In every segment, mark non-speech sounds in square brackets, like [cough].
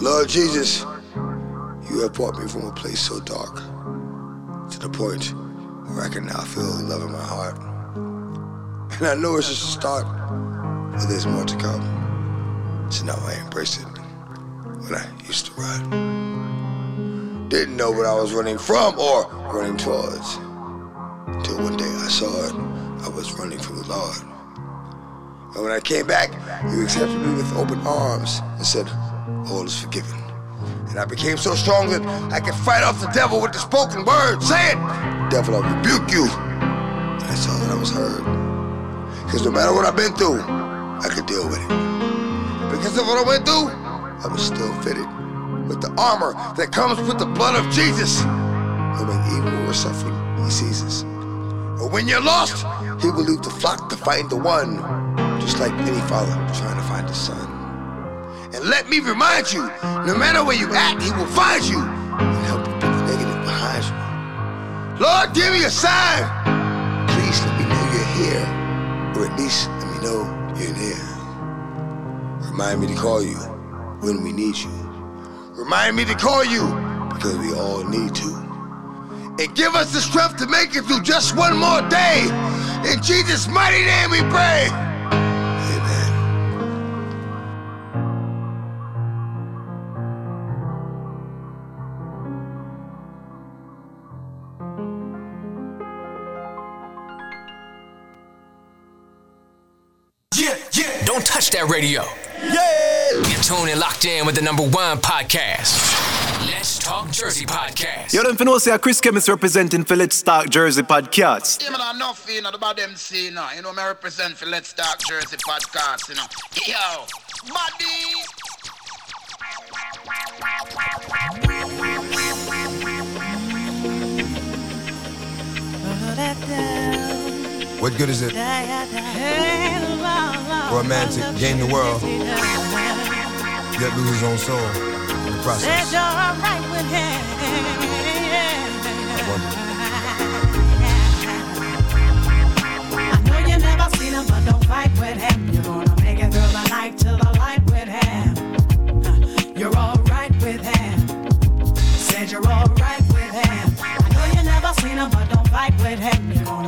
Lord Jesus, you have brought me from a place so dark to the point where I can now feel the love in my heart. And I know it's just a start, but there's more to come. So now I embrace it when I used to run. Didn't know what I was running from or running towards. Until one day I saw it, I was running from the Lord. And when I came back, you accepted me with open arms and said, All is forgiven. And I became so strong that I could fight off the devil with the spoken word. Say it! Devil, I rebuke you. And I saw that I was heard. Because no matter what I've been through, I could deal with it. Because of what I went through, I was still fitted with the armor that comes with the blood of Jesus. Even when we're suffering, he us. But when you're lost, he will leave the flock to find the one, just like any father trying to find his son. And let me remind you, no matter where you at, he will find you and help you put the negative behind you. Lord, give me a sign. Please let me know you're here, or at least let me know you're near. Remind me to call you when we need you. Remind me to call you because we all need to. And give us the strength to make it through just one more day. In Jesus' mighty name we pray. Yeah, yeah. Don't touch that radio. Yeah. You're tuned and locked in with the number one podcast. Let's Talk Jersey Podcast. You don't know, say Chris Chemist representing for Let's Talk Jersey Podcast. Yeah, man, enough, you know, about them see, you know. You know, me represent for Let's Talk Jersey podcast, you know. Yo, buddy. What good is it for a man to gain the world, yet lose his own soul in the process? I wonder. I know you never seen him, but don't fight with him. You're gonna make it through the night till the light with him. You're alright with him. Said you're alright with him. I know you never seen him, but don't fight with him. You're gonna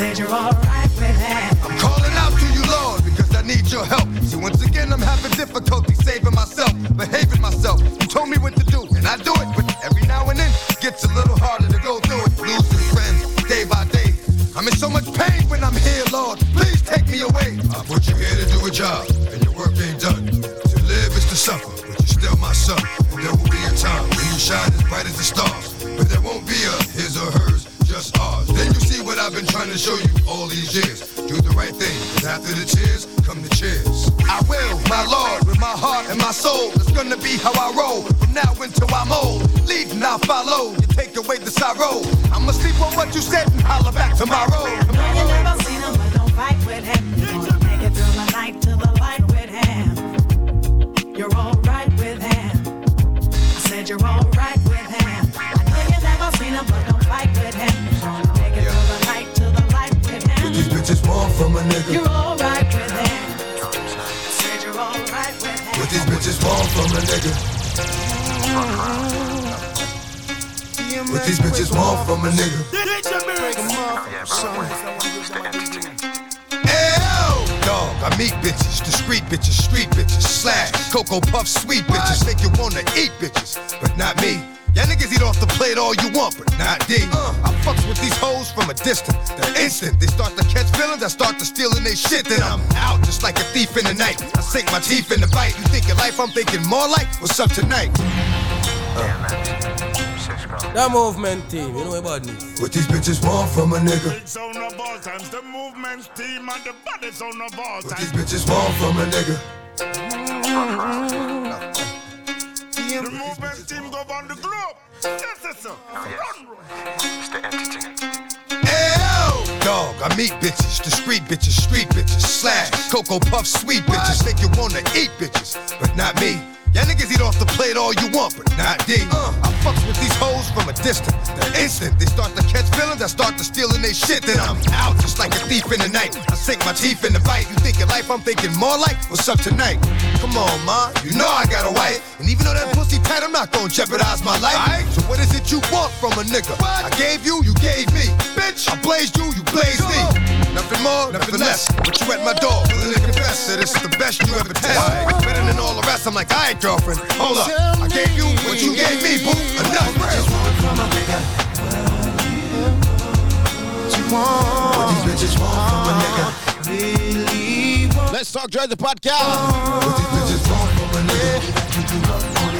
Said you're alright with him. I'm calling out to you, Lord, because I need your help. See, once again, I'm having difficulty saving myself, behaving myself. You told me what to do, and I do it, but every now and then, it gets a little harder to go through it. Losing friends day by day. I'm in so much pain when I'm here, Lord. Please take me away. I put you here to do a job, and your work ain't done. To live is to suffer, but you're still my son. And there will be a time when you shine as bright as the stars, but there won't be a his or hers, just ours. Then I've been trying to show you all these years. Do the right thing, 'cause after the tears come the cheers. I will, my Lord, with my heart and my soul. It's gonna be how I roll from now until I'm old. Lead and I'll follow. You take away the sorrow. I'ma sleep on what you said and holler back tomorrow. I know you never seen him, but don't fight with him. Nigga? You're alright with him. I said you're alright with him. What these bitches want from a nigga? What these bitches want from a nigga? Ew! Dog, I meet bitches, discreet bitches, street bitches, slash, cocoa puff, sweet bitches, make you wanna eat bitches, but not me. Y'all niggas eat off the plate all you want, but not D. Uh, I fucks with these hoes from a distance. The instant they start to catch feelings, I start to stealing they shit. Then I'm out just like a thief in the night. I sink my teeth in the bite. You thinking life, I'm thinking more like what's up tonight. The movement team, you know about me. What these bitches want from a nigga? Big sound of all times, the movement team and the body sound of all What these bitches want from a nigga? The movement team go on the globe. Yes, yes, sir. Run, run. Ew! Dog, I meet bitches, discreet bitches, street bitches, slash, cocoa puff, sweet bitches, make you wanna eat bitches, but not me. Y'all niggas eat off the plate all you want, but not D. Uh, I fucks with these hoes from a distance. The instant they start to catch feelings, I start to stealing they shit. Then I'm out just like a thief in the night. I sink my teeth in the bite. You thinking life, I'm thinking more like what's up tonight. Come on, ma, you know I got a wife. And even though that pussy tight, I'm not gonna jeopardize my life. So what is it you want from a nigga? I gave you, you gave me. Bitch, I blazed you, you blazed me. Nothing more, nothing less. But you at my door, willing to confess that it's the best you ever tested. Better than all the rest. I'm like, alright, girlfriend, hold up. I gave you what you gave me, boo. Enough. What these bitches want from a nigga. Really want. Let's talk Jersey podcast. What these bitches want from a nigga.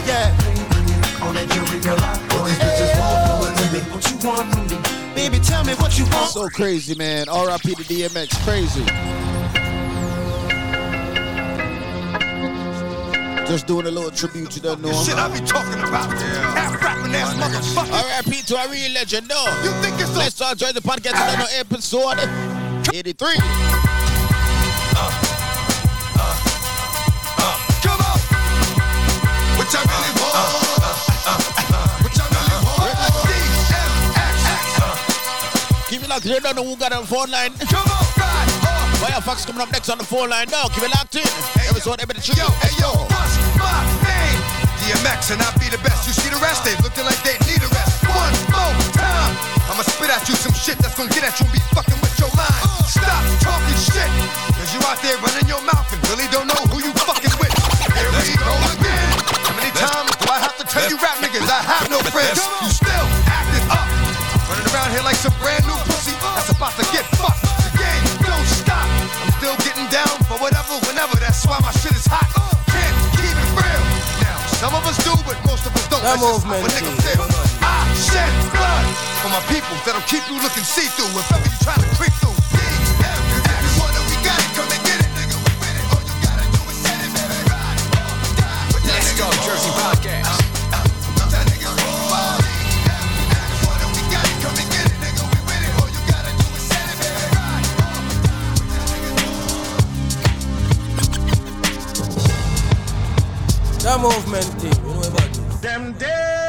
Yeah. On that jewelry girl. What these bitches want from a nigga. What you want from me? Baby, tell me what you want. So crazy, man. R.I.P. to DMX. Crazy. Just doing a little tribute to the norm. Shit I be talking about. Half rapping ass motherfucker. R.I.P. to a real legend, no. You think it's Let's talk Jersey podcast. Another episode 83. Uh, uh, uh, come on. What y'all really want? What y'all really want? DMX. Keep it locked. You don't know who got the phone line. Come on, ride hard. Firefox coming up next on the phone line. No, keep it locked in. Episode 83. Yo, hey yo, what's my name? DMX and I be the best. You see the rest? They looking like they need a rest. One more time. I'ma spit at you some shit that's gonna get at you and be fucking with your mind. Stop talking shit. Cause you out there running your mouth and really don't know who you fucking with. Here we go again. How many times do I have to tell you rap niggas I have no friends? You still acting up. Running around here like some brand new pussy that's about to get fucked. Why my shit is hot. Can't keep it real. Now, some of us do, but most of us don't. That That's just how movement, a nigga feel. I shed blood for my people that'll keep you looking see-through if ever you try to creep through. Let's go, Jersey Podcast. Movement team, you know about this. Them dead.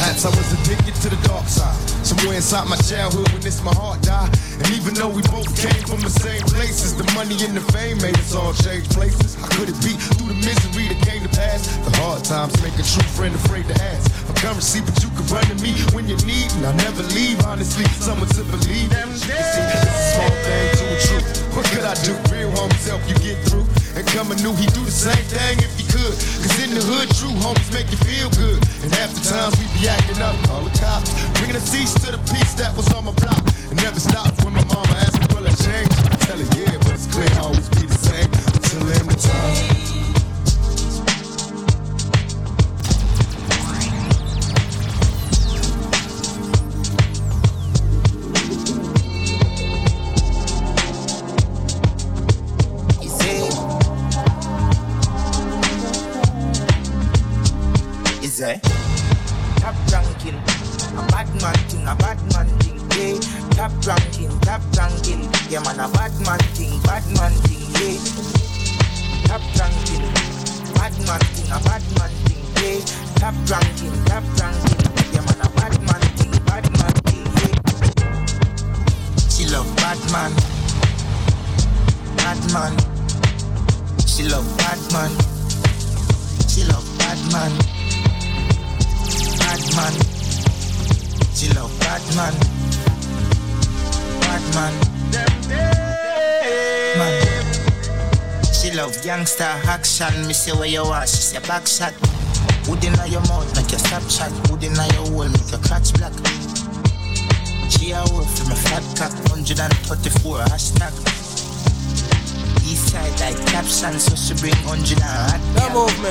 Hats, I was addicted to the dark side. Somewhere inside my childhood when this my heart died. And even though we both came from the same places, the money and the fame made us all change places. Could it be through the misery that came to pass? The hard times make a true friend afraid to ask for currency, but you can run to me when you need, and I'll never leave. Honestly, someone to believe. Them see, it's a small thing to a truth. What could I do? Real homies help you get through. And coming new, he do the same thing if he could. Cause in the hood, true homies make you feel good. And half the times we be acting up, call the cops. Bringing a cease to the peace that was on my block. It never stops when my mama asks me, will I change? I tell her, yeah, but it's clear I'll always be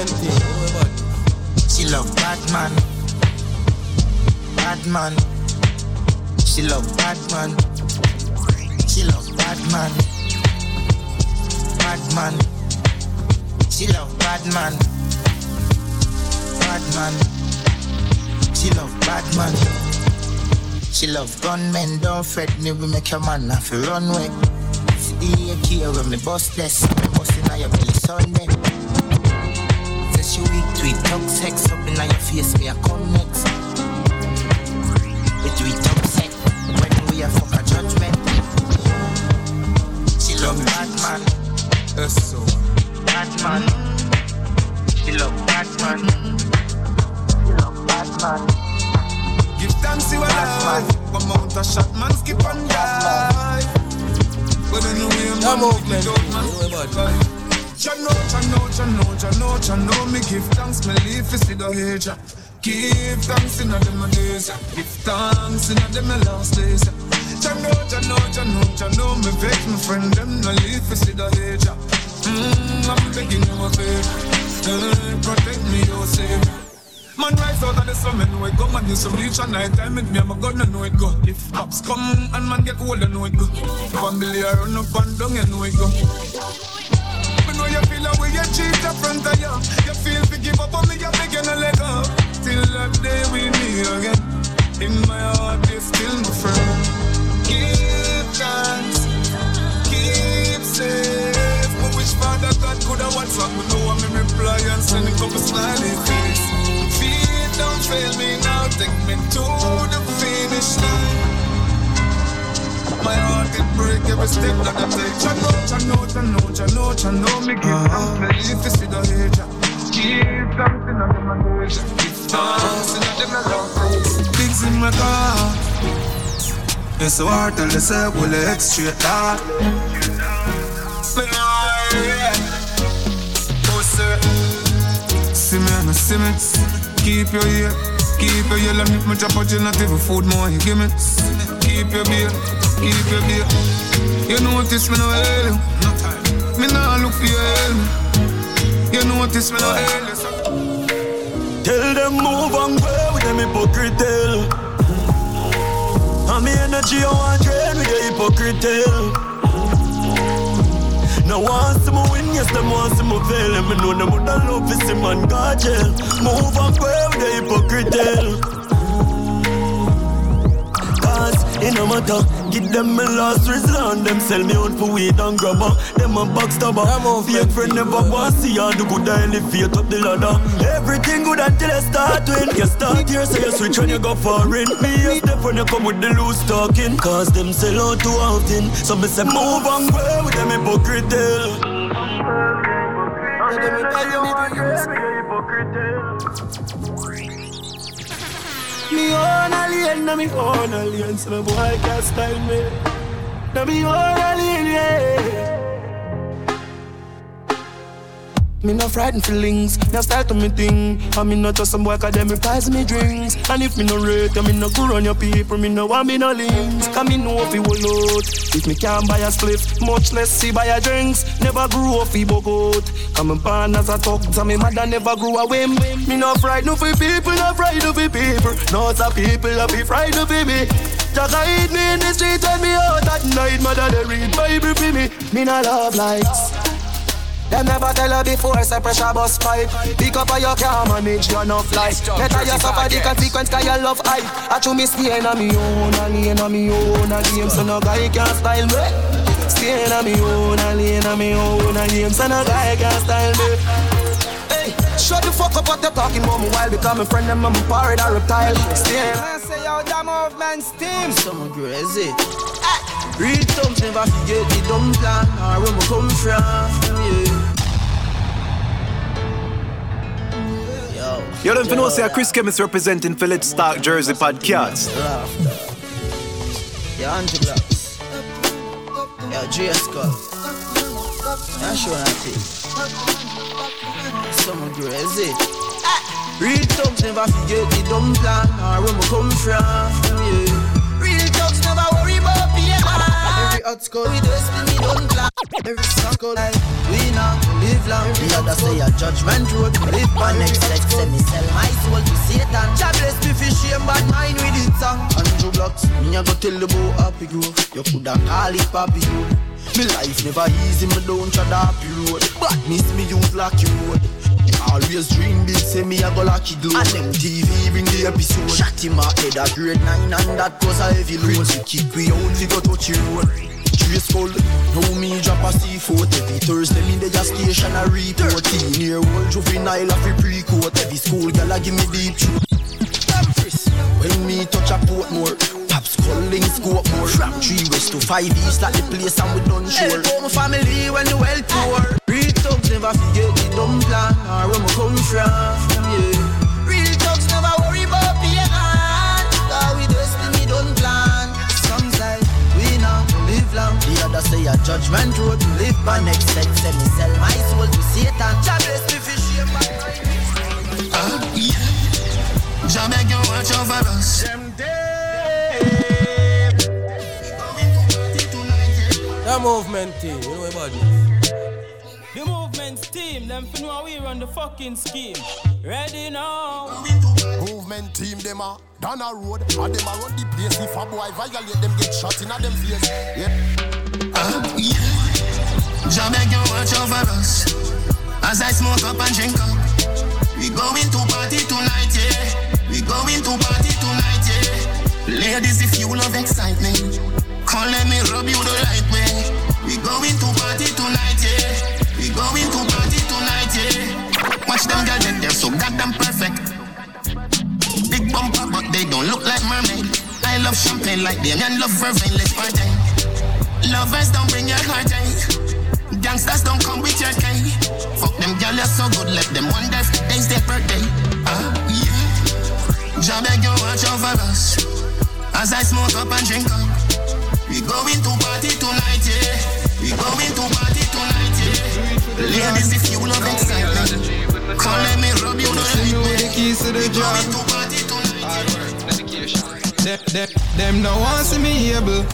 This. She love bad man. Bad man. She love bad man. She love bad man. Bad man. She love bad man. Bad man. She love bad man. She love gunmen, don't fret me, we make your man have to run away. See here when me bust this, busting on your belly Sunday. Weak talk sex up in your face, me a come next. We tweet talk sex, when we a fuck a judgment. She love bad man, so. bad man. She love bad man. She love bad man. Give thanks you alive. One mount a shot, man skip and die. But anyway, That man, movement, don't man you know about die. Jah know, Jah know, Jah know, Jah know, me give thanks, me leave for see the age. yeah. Give thanks in a them days, give thanks in a them last days. Jah know, Jah know, Jah know, Jah know me vex my friend them no leave for see the age. yeah. Mm, I'm begging you a favor, protect me, oh savior. Man rise out of the man know it go Man use some bleach at night time with me, I'm a I know it go If cops come and man get old, I know it go Family I run up and down, I know it go you feel like you cheat in front of you You feel to give up on me, you're begging to let go. Till that day we meet again. In my heart, you're still my friend. Give chance, keep safe. I wish Father God could have watched what we know I'm reply and send a couple smiley face Feet don't fail me now, take me to the finish line. My heart it break every step that I take. Cha know, cha know, cha know, cha know, cha know. Me give uh-huh. me live to see the age. Give in a them and. Give thanks in a them and love. Things in my car. It's so hard to say, well, it's straight that. Me know, yeah. Oh, sir. See me and see me Keep your ear Keep your ear Let me me drop a gelatin food more you give me Keep your beer Keep your beer You notice me oh, no hail you Me nah look for your help You notice me no oh, hail you so- Tell them move and go with them hypocrite tell. And me energy I want drain with the hypocrite tell. Now see me win, yes them see me fail. And me know them would love to see man God jail. Move and go with the hypocrite. Cause it no matter, give them my last resort. Them sell me out for weed and grabber. Them a backstabber. I'm a fake friend never want see you do good and elevate up the ladder. Everything good until I start win. You start here, so you switch when you go foreign. Me is step when you come with the loose talking. Cause them sell out too often. So me say move and go with them hypocrite tell. Me own alien, na me own alien, so no boy can't style me. Na me own alien, yeah. Me no frightened feelings, no style to me thing. I me not just some boy cause them price me drinks. And if me no rate, you me no go run your people, me no want me no links. Cause me know if he will. If me can't buy a spliff, much less see buy a drinks. Never grew up bug out. Come and born as a talk, so me mother never grew a whim. Me no frightened for people, no frightened for people. No some people a be frightened for me. Just hide me in the street when me out at night. Mother they read Bible for me. Me no love likes. Them never tell her before, say pressure bus pipe. Pick up or you can't manage your enough life. Better you suffer the consequence cause you love hype. I chew me staying on me own, a lane on me own, a game so no guy can style me. Staying on me own, a lane on me own, a game so no guy can style me. Hey, shut the fuck up what you're talking about me while becoming friend them I'm a or reptile. Staying. I say yo, that movement steam. Some crazy. Real thumbs never forget the dumb plan or where we come from. Yeah. You don't know say Chris Chemist representing for Let's Jersey podcast. Angie Blocks. Yo, J Skull. Yeah, sure that thing. Some crazy. Real thugs never forget the dumb plan or where we come from. Every hot skull with destiny don't plan. Every skull like we now live long. The other say a judgment road. Live on next sex, say me sell my soul to Satan. God bless me for shame, but mine with it song. Andrew Blocks, me a go tell the boy happy grow. You coulda call it papi grow. Me life never easy, me don't try that road. Badness me use lucky road. Always dream big, say me a go lucky glow. And them TV bring the episode. Shot in my head a grade 9 and that was a heavy load. We kick we only go touch the road. Trace cold, now me drop a C4 Every Thursday me dey a station a report Teen year old juvenile a fi pre-court Every school gal a give me deep throat When me touch a Portmore Pops calling scope more. From 3 west to 5 east like the place and we done sure. Help my family when the well poor. Real thugs never forget the dumb plan. Or where me come from, yeah. Real thugs never worry about being on Cause we destiny done plan. Some say we now live long. The other say a judgment road to live by. Next set say me sell my soul to Satan. Jah bless me for shame my Uh, yeah. Jah beg you watch over us. The movement team, you know about this. The movement team, them fin know we run the fucking scheme. Ready now? Movement team them a down a road and them a run the place if a boy violate them get shot in a them face. Yeah. Uh, yeah. Jah beg you watch over us. As I smoke up and drink up. We going to party tonight, yeah. We going to party tonight, yeah. Ladies, if you love excitement, come let me rub you the right way. We going to party tonight, yeah. We going to party tonight, yeah. Watch them girls, they- they're so goddamn perfect. Big bumper, but they don't look like mermaid. I love champagne like them and love fervent, let's party. Lovers don't bring your heart, eh? Gangsters don't come with your K. Fuck them girl, you're so good, let them wonder if today's their birthday. Ah, yeah. Beg you watch over us. As I smoke up and drink up. We going to party tonight, yeah. We going to party tonight, yeah. Ladies, if you love excitement, come let me rub you the right way. the keys to the We job. going to party tonight. Them, them, them no one see me able.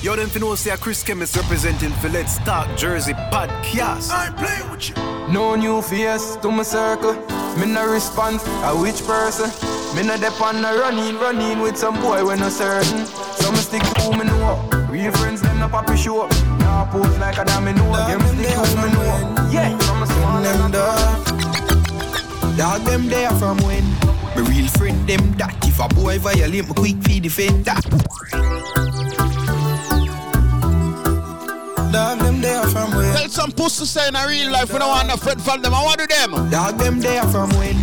Yo, them fin know say a Chris Chemist representing for Let's Talk Jersey podcast. I ain't playing with you. No new face to my circle. Me no response. A which person? Me no dep on no running, running with some boy when no certain. So me stick to who me know. Real friends them no poppy show. Nah pose like a damn me know. Them stick to who me know. Yeah, from a small them dog. Dog them there from when. Me real friend them that if a boy violate me quick feed defend that. Dog them there from when. Tell some pussy say in a real life we don't want no friend from them. I want to them. Dog them there from when.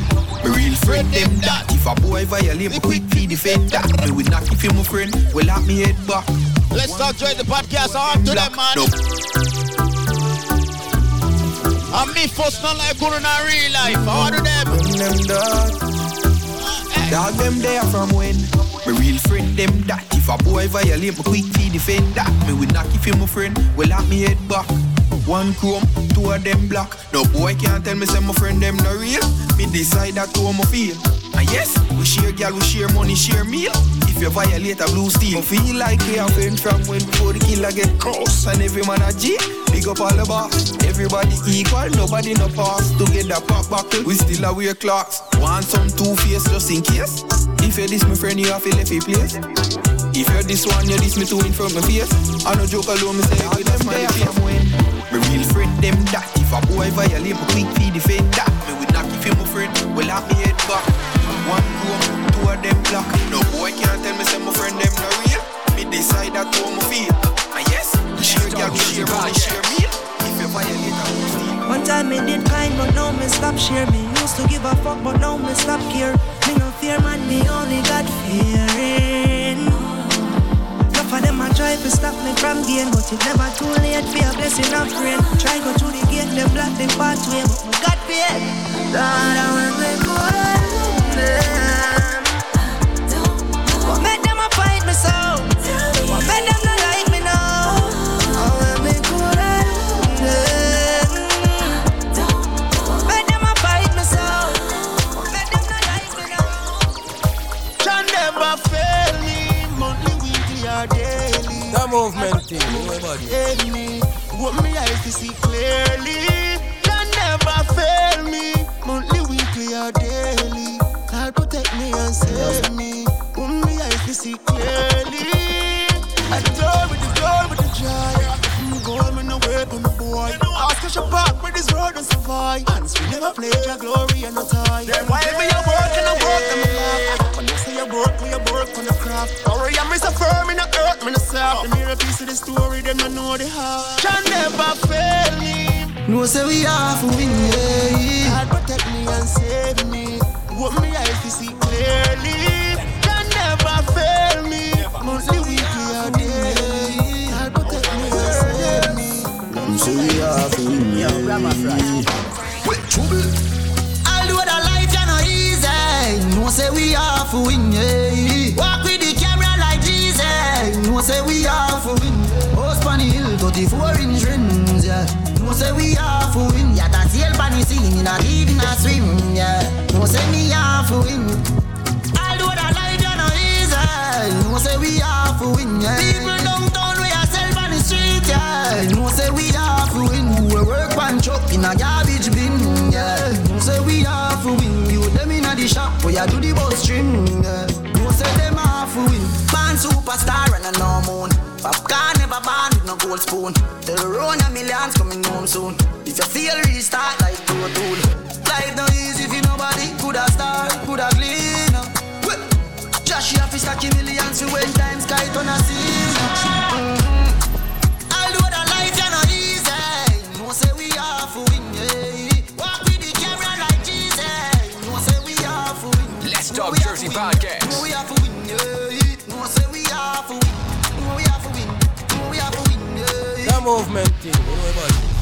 Me real friend them that if a boy violate me quick feed defend that. Me would not if you my friend. Well at me head back. Let's start join the podcast. I want to them, man. And me first not like good in a real life. I want to them. Them dog. Dog them there from when. Me real friend them that if a boy violate me quick feed defend that. Me would not if you my friend. Well at me head back. One chrome, two of them black. No boy can't tell me say my friend them no real. Me decide that how me feel. And yes, we share girl, we share money, share meal. If you violate a blue steel, feel like we are friend from when before the killer get cross. And every man a G, big up all the boss. Everybody equal, nobody no pass. Together pop buckle, we still a wear clocks. Want some two face just in case. If you this my friend, you have to left your place. If you're this one, you this me two in front my face. I no joke alone, me say I a smiley face. Me real friend them that if a boy violate me quick defend that. Me would not give him my friend, well have me head back. One room, two of them black. No boy can't tell me say my friend them no real. Me decide that how me feel. And yes, we share girl, share money, share meal. If you violate, I will steal. One time me did kind, but now me stop share. Me used to give a fuck, but now me stop care. Me no fear, man, me only got fearing. Enough of them a try to stop me from gain, but it never too late for a blessing of rain. Try go through the gate, them block the pathway, but me got fear. Lord, I want me good. What make them a fight me so? What make them not like me now? I want me good. Make them a fight me so. Make them not like me now. Can never fail me, monthly, weekly, or daily. The movement team, you know about me, what me eyes to see clearly. Can never fail me, monthly, weekly, or daily. God protect me and save me. What me eyes to see clearly. The door with the door with the joy. Me goal, me no wait on the boy. Ask us your back where this road and survive. And we never play your glory and no tie. Then why me a work and a work and me laugh? When you say you work, we you work on the craft. Worry, I'm so firm in the earth, me no soft. The mirror piece of the story, them no know the heart. Can never fail me. No say we to win, yeah. God protect me and save me. What me eyes to see clearly. Can never fail me. Monthly, weekly, or daily. God protect me and save me. No say we to win, yeah. With trouble. I'll do the life, you know easy. No say we have to win, yeah. Walk with the camera like Jesus. No say we have to win. On the hill, 34 inch rims, yeah. No say we have to win. Yeah, that's the help the scene, in a leading a swim, yeah. No say me to win. I'll do the life, you know easy. No say we have to win, yeah. People downtown, we are sell on the street, yeah. No say we have to win. We work one truck in a garbage bin, yeah. No say we have to win. You them in a the shop, we a do the bus trim, yeah. No say them have to win. Superstar and a no moon. Popcorn never born with no gold spoon. The run a millions coming home soon. If you feel restart like Tool. Life no easy if nobody could have start, could have clean up. Josh, you have to stack millions for when times sky turn a scene. Mm-hmm. Do the life you know easy. No say we win, yeah. Walk with the camera like Jesus. No say we win. Let's Talk Jersey podcast. We win, yeah. No say we have to win. We have to win. We have to win, yeah. The movement team, you know about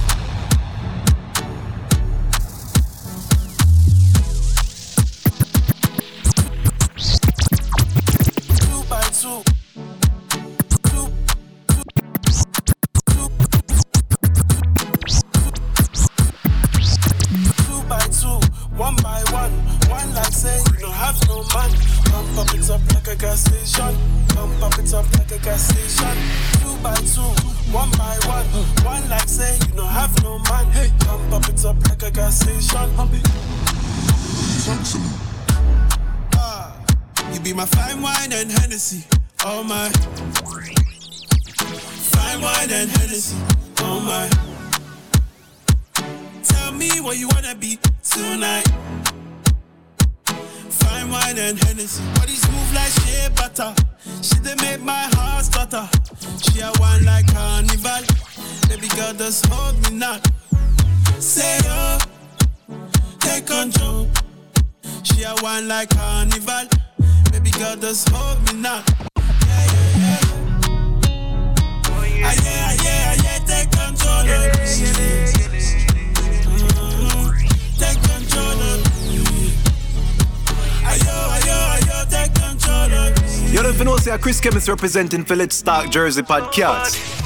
representing Let's Talk Jersey podcast.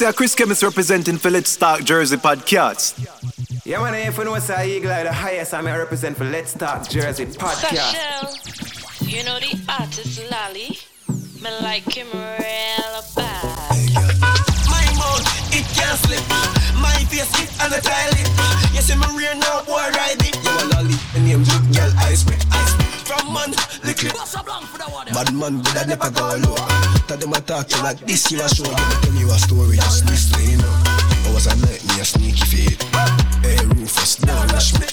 You don't know say Chris Chemist representing for Let's Talk Jersey podcast. Yeah, man, if you know say Eagle Eye the highest, I'm represent for Let's Talk Jersey podcast. Special. You know the artist Lolly. Me like him real bad. My mouth, it can't slip. My face, it and the toilet. You see me rear now, boy, ride it. You a lolly, and name good girl, ice me, ice me. From man, little. Bad man, would I never go low. Tell them I talk to like this, you a show. You tell you a story, just listen, you know. I was a night, me a sneaky feet. Hey, Rufus, don't rush me.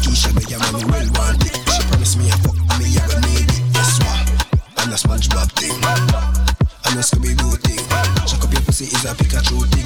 Keisha, me, yeah, man, well want it. She promised me a fuck, me, yeah, but need it. Guess what? I'm a SpongeBob thing. I'm a Scooby-Doo thing. Chuck up your pussy is a Pikachu thing.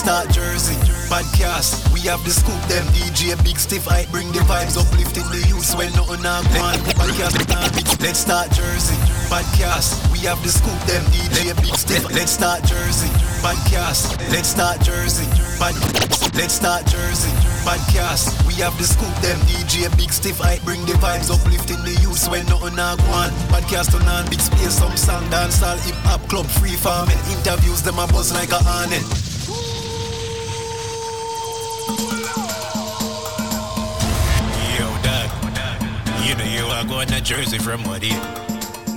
Start Jersey podcast. We have the scoop, them DJ Big Stiff. I bring the vibes, uplifting the youth when nothing not gone. Podcast. Let's start Jersey podcast. We have the scoop, them DJ Big Stiff. Let's start Jersey podcast. Let's start Jersey. Pod- Let's start Jersey podcast. We have the scoop, them DJ Big Stiff. I bring the vibes, uplifting the youth when nothing not gone. Podcast on on big space, some song, dancehall, hip hop club, free farming. Interviews them a buzz like a honey. You going to Jersey from here.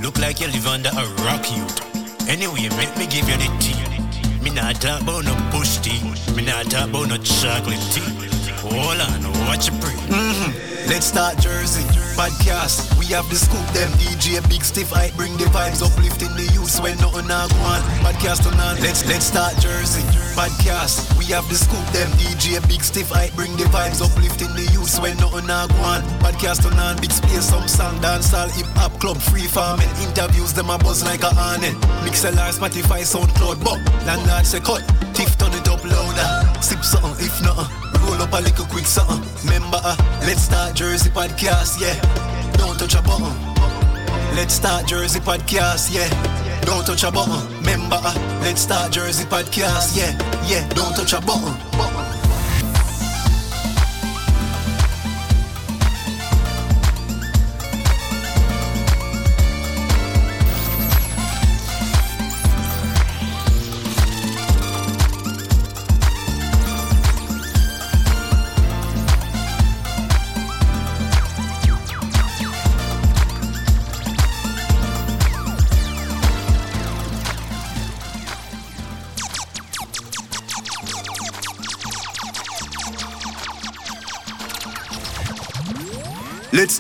Look like you live under a rock, youth. Anyway, make me give you the tea. Me not talk about no bush tea. Me not talk about no chocolate tea. Hold on, watch your breathe. Mm-hmm. Let's start Jersey podcast. We have the scoop, them DJ Big Stiff. I bring the vibes, uplifting the youth when nothing not gone. Podcast on on. Let's let's start Jersey podcast. We have the scoop, them DJ Big Stiff. I bring the vibes, uplifting the youth when nothing not gone. Podcast on on. Big space, some song, dancehall, hip hop club, free farming. Interviews them a buzz like a honey. Mixlr, Spotify, SoundCloud, but landlord say cut. Tiff turn it up louder. Sip something if not. Roll up a little quick something. Remember, uh, let's start Jersey podcast, yeah. Don't touch a button. Let's start Jersey podcast, yeah. Don't touch a button. Member, uh, let's start Jersey podcast, yeah, yeah. Don't touch a button.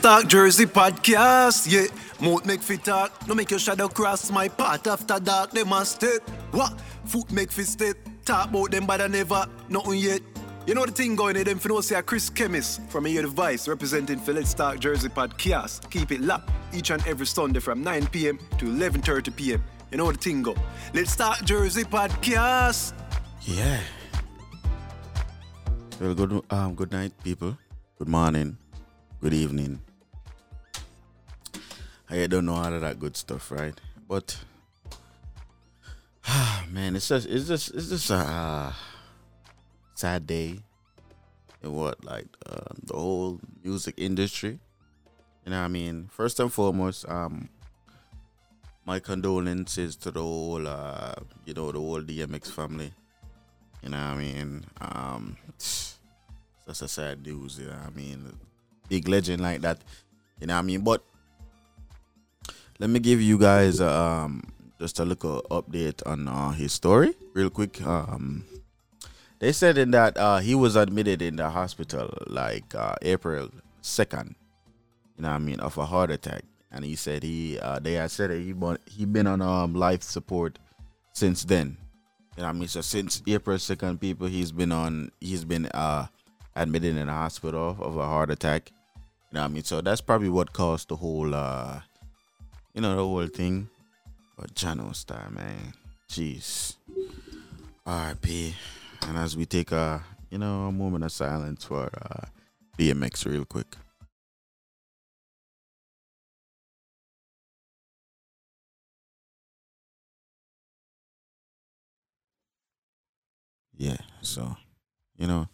Talk Jersey podcast, yeah. Mouth make fit talk, no make your shadow cross my path after dark. They must step. What? Foot make fit step. Talk about them, but I never, nothing yet. You know the thing going in them for no say Chris Chemist from a device representing for Let's Talk Jersey podcast. Keep it locked each and every Sunday from 9 p.m. to 11:30 p.m. You know the thing go. Let's Talk Jersey podcast. Yeah. Well, good um, good night, people. Good morning. Good evening. I don't know all of that good stuff, right? But man, it's just it's just it's just a uh, sad day in what like uh, the whole music industry. You know what I mean? First and foremost, um, my condolences to the whole uh, you know the whole DMX family. You know what I mean? Um, that's a sad news. You know what I mean? Big legend like that. You know what I mean? But let me give you guys um just a little update on uh, his story real quick. Um, they said in that uh, he was admitted in the hospital like uh, April second. You know what I mean of a heart attack, and he said he uh, they had said that he been, he been on um, life support since then. You know what I mean? So since April second, people he's been on he's been uh admitted in a hospital of a heart attack. You know what I mean? So that's probably what caused the whole uh you know the whole thing. But Jano Star, man. Jeez. R.I.P. And as we take a you know a moment of silence for uh DMX real quick. Yeah, so you know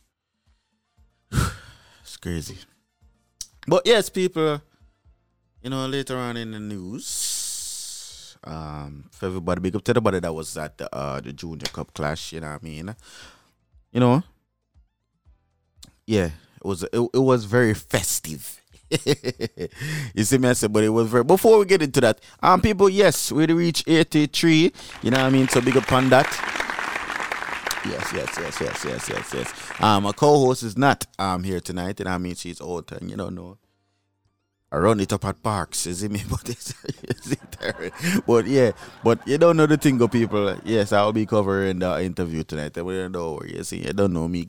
[sighs] it's crazy. But yes, people, you know, later on in the news, um, for everybody, big up to everybody that was at the uh the Junior Cup clash, you know what I mean? You know, yeah, it was it, it was very festive. [laughs] you see me, I said, but it was very. Before we get into that, um, people, yes, we reached 83. You know what I mean? So big up on that. Yes, yes, yes, yes, yes, yes, yes. Um, my co-host is not um here tonight, and I mean she's old and you don't know. I run it up at parks, you see me? [laughs] But it's, but yeah, but you don't know the thing, of people. Yes, I'll be covering the interview tonight. I don't know, you see, you don't know me.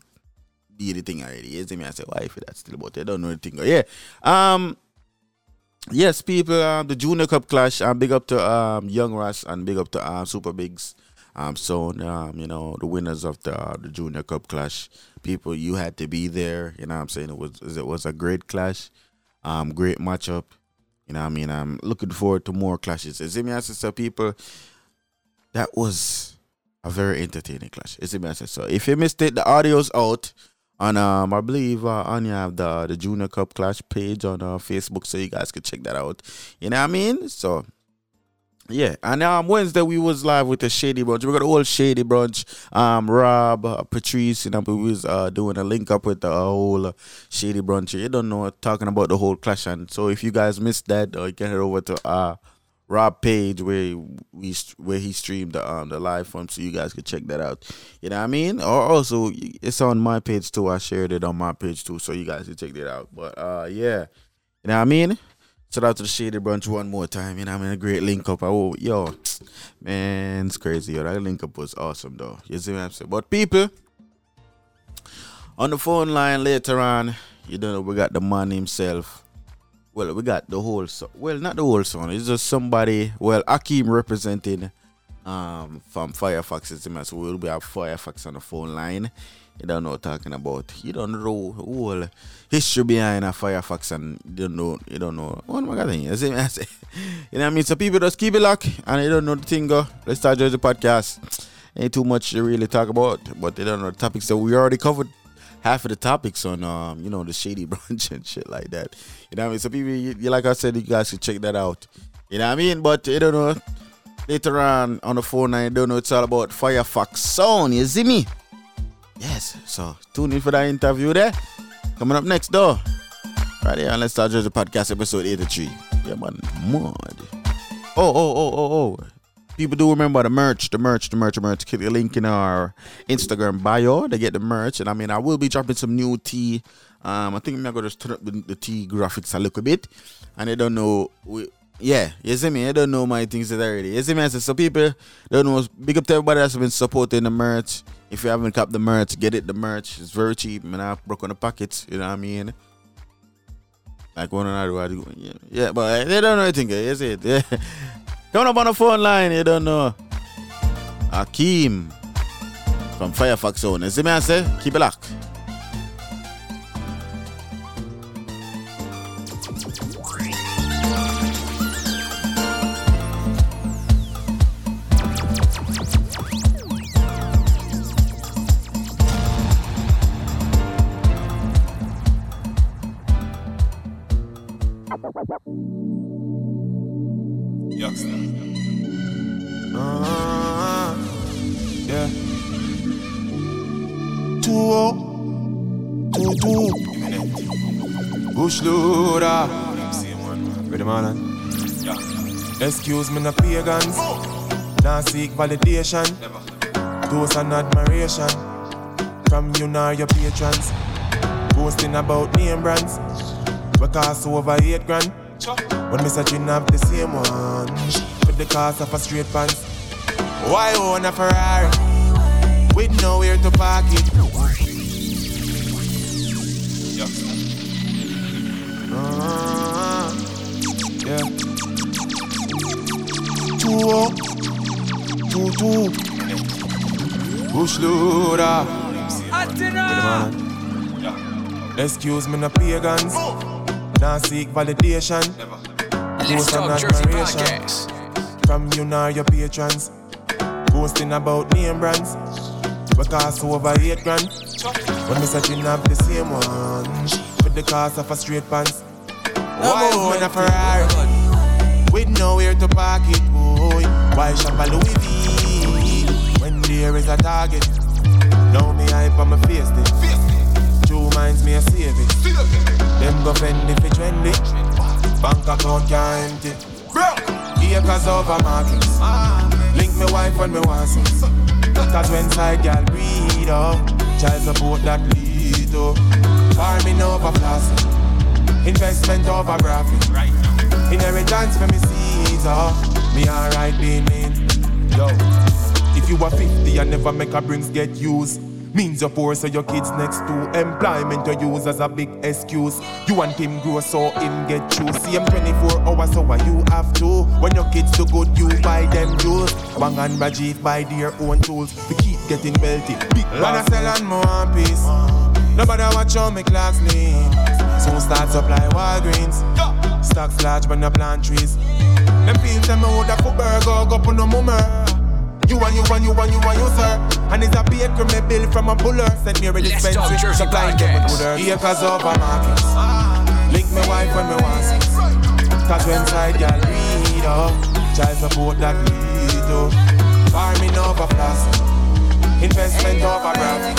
Be the thing already. You see me? I say, why if that's still, but you don't know the thing. Yeah. Um. Yes, people. Um, the Junior Cup clash. Um, big up to um Young Russ and big up to um Super Bigs. Um, so um, you know, the winners of the uh, the Junior Cup clash, people, you had to be there. You know, what I'm saying it was it was a great clash, um, great matchup. You know, I mean, I'm looking forward to more clashes. Me? I said, people, that was a very entertaining clash. Me? I so if you missed it, the audio's out. And um, I believe uh, you have the the Junior Cup Clash page on uh, Facebook, so you guys can check that out. You know what I mean? So yeah, and um Wednesday we was live with the Shady Brunch. We got whole Shady Brunch. Um, Rob, uh, Patrice, you know, we was uh doing a link up with the uh, whole uh, Shady Brunch. You don't know talking about the whole clash, and so if you guys missed that, uh, you can head over to uh Rob page where we where he streamed the um the live from, so you guys can check that out. You know what I mean? Or also it's on my page too. I shared it on my page too, so you guys can check that out. But uh yeah, you know what I mean? Shout out to the Shady Brunch one more time. You know, I'm in a great link up. Oh, yo, [tsk] man, it's crazy. Yo, that link up was awesome, though. You see what I'm saying? But people, on the phone line later on, you know, we got the man himself. Well, we got the whole song. Well, not the whole song. It's just somebody. Well, Akeem representing um from Firefox. So we'll be have Firefox on the phone line. You don't know talking about. You don't know whole history behind a Firefox and you don't know you don't know what am I gonna you say, [laughs] You know what I mean? So people just keep it locked and you don't know the thing go. Let's start doing the podcast. [tsk] Ain't too much to really talk about, but they don't know the topics that we already covered half of the topics on um, you know, the shady [laughs] brunch and shit like that. You know what I mean? So people you, you like I said, you guys should check that out. You know what I mean? But you don't know later on on the phone I don't know it's all about Firefox sound, you see me? Yes, so tune in for that interview there. Coming up next door. Right here Let's Talk Jersey Podcast episode 83. Yeah, man. Mud. Oh, oh, oh, oh, oh. People do remember the merch, the merch, the merch, the merch. Click the link in our Instagram bio to get the merch. And I mean, I will be dropping some new tea. Um, I think I'm going to turn up the, the tea graphics a little bit. And I don't know. We, yeah, you see me? I don't know my things that already. You see me? I said, so people don't know. Big up to everybody that's been supporting the merch. If you haven't got the merch, get it. The merch it's very cheap. Man, I broke on the pockets. You know what I mean? Like one another. Yeah, yeah, but uh, they don't know anything. You see it? Yeah. [laughs] Coming up on the phone line, you don't know. Akeem from Firefox Zone. You see me? I say, keep it locked. Bush loader. Ready, man? Excuse me, no pagans. Now seek validation. Toast and admiration. from you nor your patrons. Boasting about name brands, we cost over eight grand. When me searching have the same one, with the cost of a straight pants. Why own a Ferrari with nowhere to park it? Yeah. Two oh, two two. Bush loader. Excuse me, no pagans. Now seek validation. Let's talk Jersey admiration podcast. from you nor your patrons. Boasting about name brands. We cost over eight grand. When me searching have the same one. With the cost of a straight pants. Why own a Ferrari? With nowhere to park it, boy. Why shop a Louis V? When there is a target. Now me hype on my face it. Two minds me a save it. Them go fend if it trendy. Bank account can't empty. Acres over markets. Link me wife when me want sex. Cause when side girl breed up, child support that lead up. Farming over plastic, investment over profit. Inheritance for me Caesar, me alright being mean. Yo, if you are 50 and never make a brings get used. Means you're poor, so your kids next to employment you use as a big excuse. You want him grow, so him get through. See him 24 hours, so why you have to? When your kids do good, you buy them jewels. Bang and Bajit buy their own tools We keep getting wealthy. Big man, I sell and more piece. Nobody watch how me clocks lean. So start supply Walgreens. Stocks large when I plant trees. Them fields them out that for burger, go put no mummer. You and you and you and you and you, sir. And it's a baker me bill from a buller. Send me a dispensary. Supplying them with podcast. orders. Acres over markets. Link me wife when me want sex. Cause when side girl read up. Child support that lead up. Farming over plastic. Investment over profit.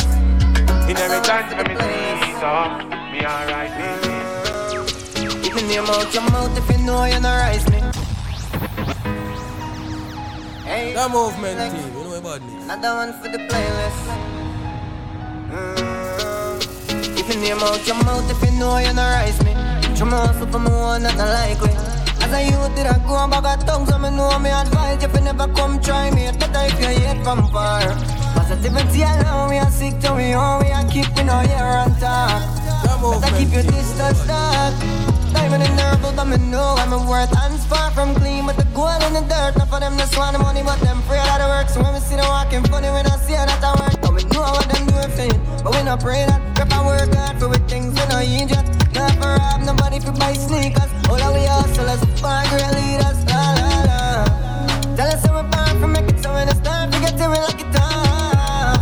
Inheritance for me Caesar. Me alright, baby. Keep your name out your mouth if you know you're not rise me. Hey, The movement team, you know about this. Another one for the playlist. Mm. Keep your name out your mouth if you know you're not rise me. Try my hustle for me one not likely. As a youth, did I go on back at tongue, so me know me advise if you never come try me. It's better if you hate from far. Positivity alone, we are sick to we own, we are keeping our ear on top. Better keep your distance dark. Diamond in the but me know I'm a worth hands far from clean, but the gold in the dirt. Not for them want the money, but them afraid of the work. So when we see them walking funny, when I see that I work, but we know what them doing for you. But we not pray that. Rep and work hard for with things we not injured. Not for rob nobody for buy sneakers. All that we hustlers, far great leaders. La la la. Tell us how we're born for make it so when it's time to get to it like. Uh,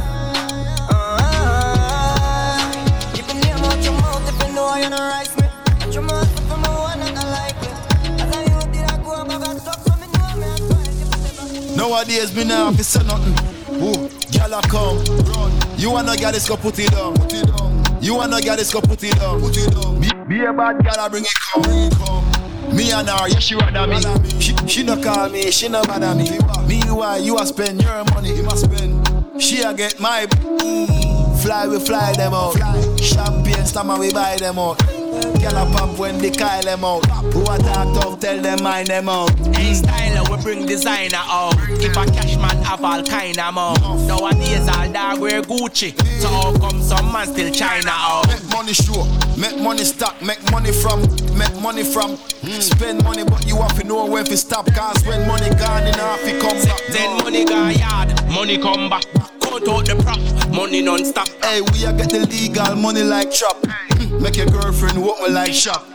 mouth if you know not rise me. If I'm one I like it. As I you did I go so me me advise. Nowadays, me now have to say nothing. Ooh, gyal a come. You wanna get this, go put it it You wanna get this, go put it down. Put it down. Be, be a bad gyal, I bring it come. Me and her, yeah, she rather me. She, she no call me, she no bother me. Me, why you a spend your money? You must spend. She a get my. Fly, we fly them out. Champagne, stammer, we buy them out. Gyal a pop when they call them out. Who I talk tough, tell them mind them out. Hey, styler, we bring designer out. If a cash man have all kind of mouth. Nowadays, all dog wear Gucci. So how come some man still China out? Make money sure, make money stock, make money from, make money from. Hmm. Spend money, but you have to know when to stop. Cause when money gone in half, it come back. Then money gone yard, money come back. Count out the prof, money non-stop. Hey, we a get the legal money like trap. Make your girlfriend walk me like shop.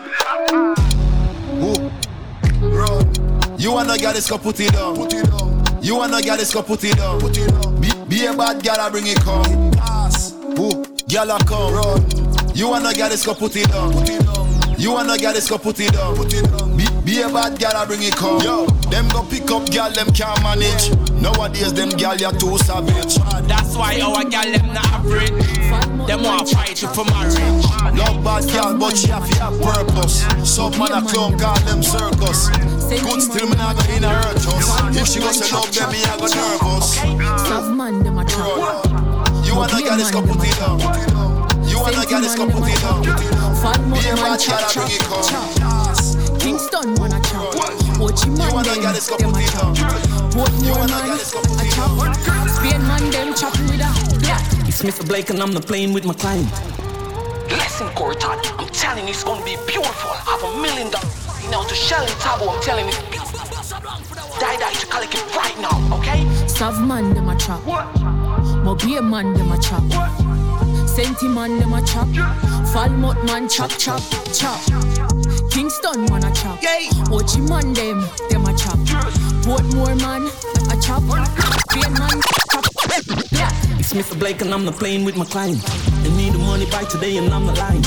Run. You wanna get this, go put it down. Put it down. You wanna get this, go put it down. Put it down. Be, be a bad girl, I bring it come. Pass. Girl, I come. Run. You wanna get this, go put it down. Put it down. You wanna get this, go put it down. Put it down. Be, be a bad girl, I bring it come. Yo, them go pick up girl, them can't manage. Nowadays, them girl, you're too savage. That's why our gal them not average. Them want fight you for marriage. Love bad girl, but she have to have purpose. Some man a clown call them circus. Good still me not go in a hurt us. If she go say love them, me a go nervous. Some man them a trap. You You wanna get this couple put it down. You wanna get this couple put it down. Be a bad child, bring it come. Kingston man a chop. Ochi man them, them a chop. Portmore man a chop. Spain man them chopping with a yeah. It's Mr. Blake and I'm the plane with my client. Listen, Corton, I'm telling you it's gonna be beautiful. I have a million dollars now to Shelly Tabo. I'm telling you. Die, die to collect it right now, okay? Sav man them a chop. Mobile man them a chop. Senti man them a chop. Falmouth man chop chop chop. Kingston man a chop. Yeah. Ochi man them them a chop. Portmore man a chop. Spain man chop. Yeah. It's Mr. Blake and I'm the plane with my client. They need the money by today and I'm not lying.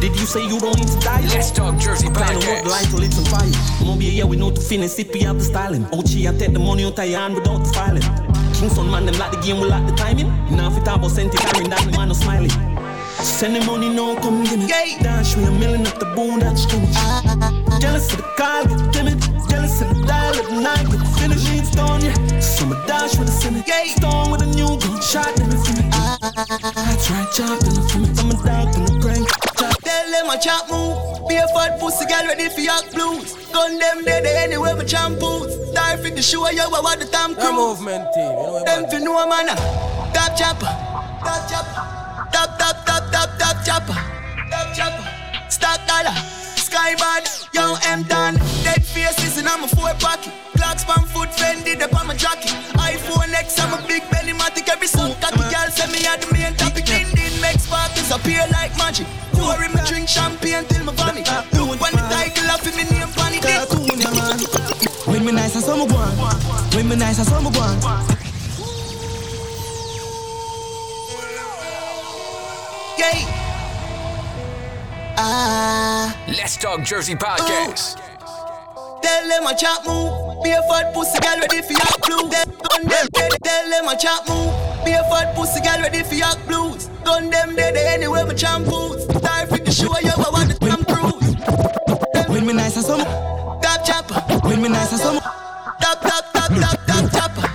Did you say you don't need to die? Let's talk Jersey Plan to walk the line till it's on fire. Mobile, yeah, we know to finish it, we have the styling. Ochi, I take the money on of your hand without the filing. Kingston man, them like the game, we like the timing. Now if it about senti carrying that, man no smiling. Send the money, no come give me. Dash me a million at the too much. Jealous of the car, get timid. Jealous of the dial at night, get finished. It's done, yeah. So my dash with a sinner. Stone with a new gun, shot them in me. That's right, chopping it for me. I'm a dog in the crank. Tell them a chop move. Be a fat pussy girl ready for your blues. Gun them dead anywhere my shampoos. Die for the show you what the time crew. movement team, you know what Them fi know man. Top chopper. Top chopper. Top top top top top chopper. Top chopper. Stock dollar. Skybad. Yo M done. Dead faces in my four pocket. Clocks pan foot Fendi up on my jacket. iPhone X I'm a big belly matic. Every song cocky girl send me at the main topic. Din din make sparkles appear like magic. Pour me drink champagne till my vomit. Look when the title of me name pan it. Cartoon, man. When me nice, I saw me go on. When me nice, I saw me go Ah. Let's talk Jersey podcast. Tell them a chop move. Be a fat pussy girl ready for yak blues. Gun them dead. Tell them a chop move. Be a fat pussy girl ready for yak blues. Gun them dead anywhere my shampoos. Die for the show you I want the Tom Cruise. When me nice, I saw me. Top chopper. When me nice, I saw me. Top top top top top chopper.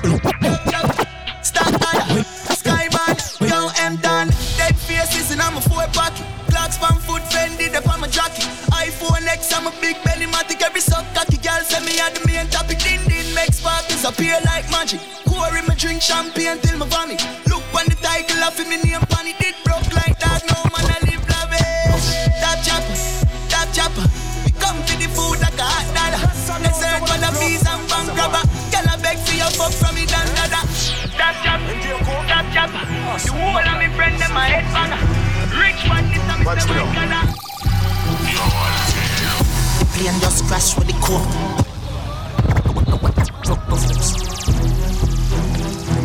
Pocket. Clocks pan foot Fendi up on my jacket. iPhone X I'm a big belly matic. Every suck cocky girl send me at the main topic. Din din make sparkles appear like magic. Pour in my drink champagne till my vomit. Look on the title of me name pan it. It broke like that. No man I live lavish. Top chopper. Top chopper. We come to the food like a hot. Let's search for the fees and bank grabber. Girl I beg for your fuck from me dan dada. Top chopper. Top chopper. The whole of me friend them a head banger. Rich man this a me say. The plane just crashed with the core.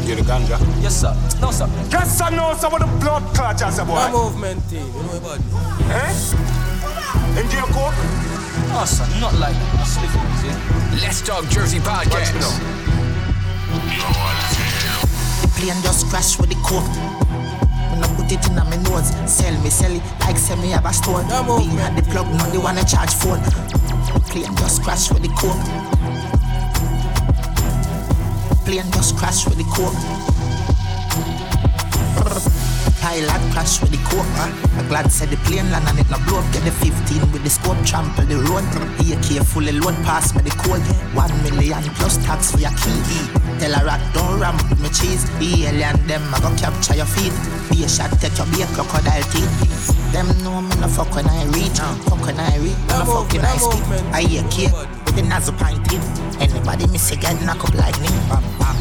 You the ganja? Yes, sir. No, sir. Yes, sir, no, sir, what the blood clot as a boy. My movement team, you know about Eh? And your coke? No, sir, not like that. Sleep, see? Let's talk Jersey podcast. The plane just crashed with the core. When I put it in my nose, sell me, sell it like sell me have a store. We had the plug, now they wanna charge phone. Plane just crashed with the core. Plane just crashed with the core. Pilot crash with the coke, huh? I'm glad said the plane land and it no blow up. Get the 15 with the scope, trample the road. AK fully load, pass me the code. One million plus tax for your key. Tell a rat don't ramp with me cheese. The alien them I go capture your feet. Be a shot, take your be a crocodile teeth. Them know me no fuck when I reach, fuck when I reach, no fuck when I speak. I hear kid with the nozzle pointed. Anybody miss a get knock up like me. Bam bam.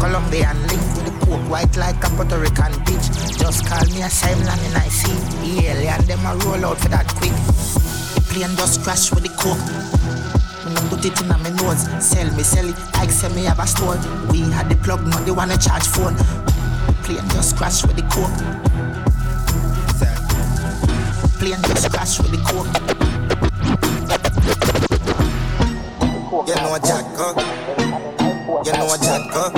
Colombian link with the coke white like a Puerto Rican bitch. Just call me a Simon and I see the alien them a roll out for that quick. The plane just crash with the coke. When I put it in my nose, sell me, sell it like sell me have a store. We had the plug, now they wanna charge phone. The plane just crash with the coke. Plane just crash with the coke. You know Jack, huh? You know Jack, huh?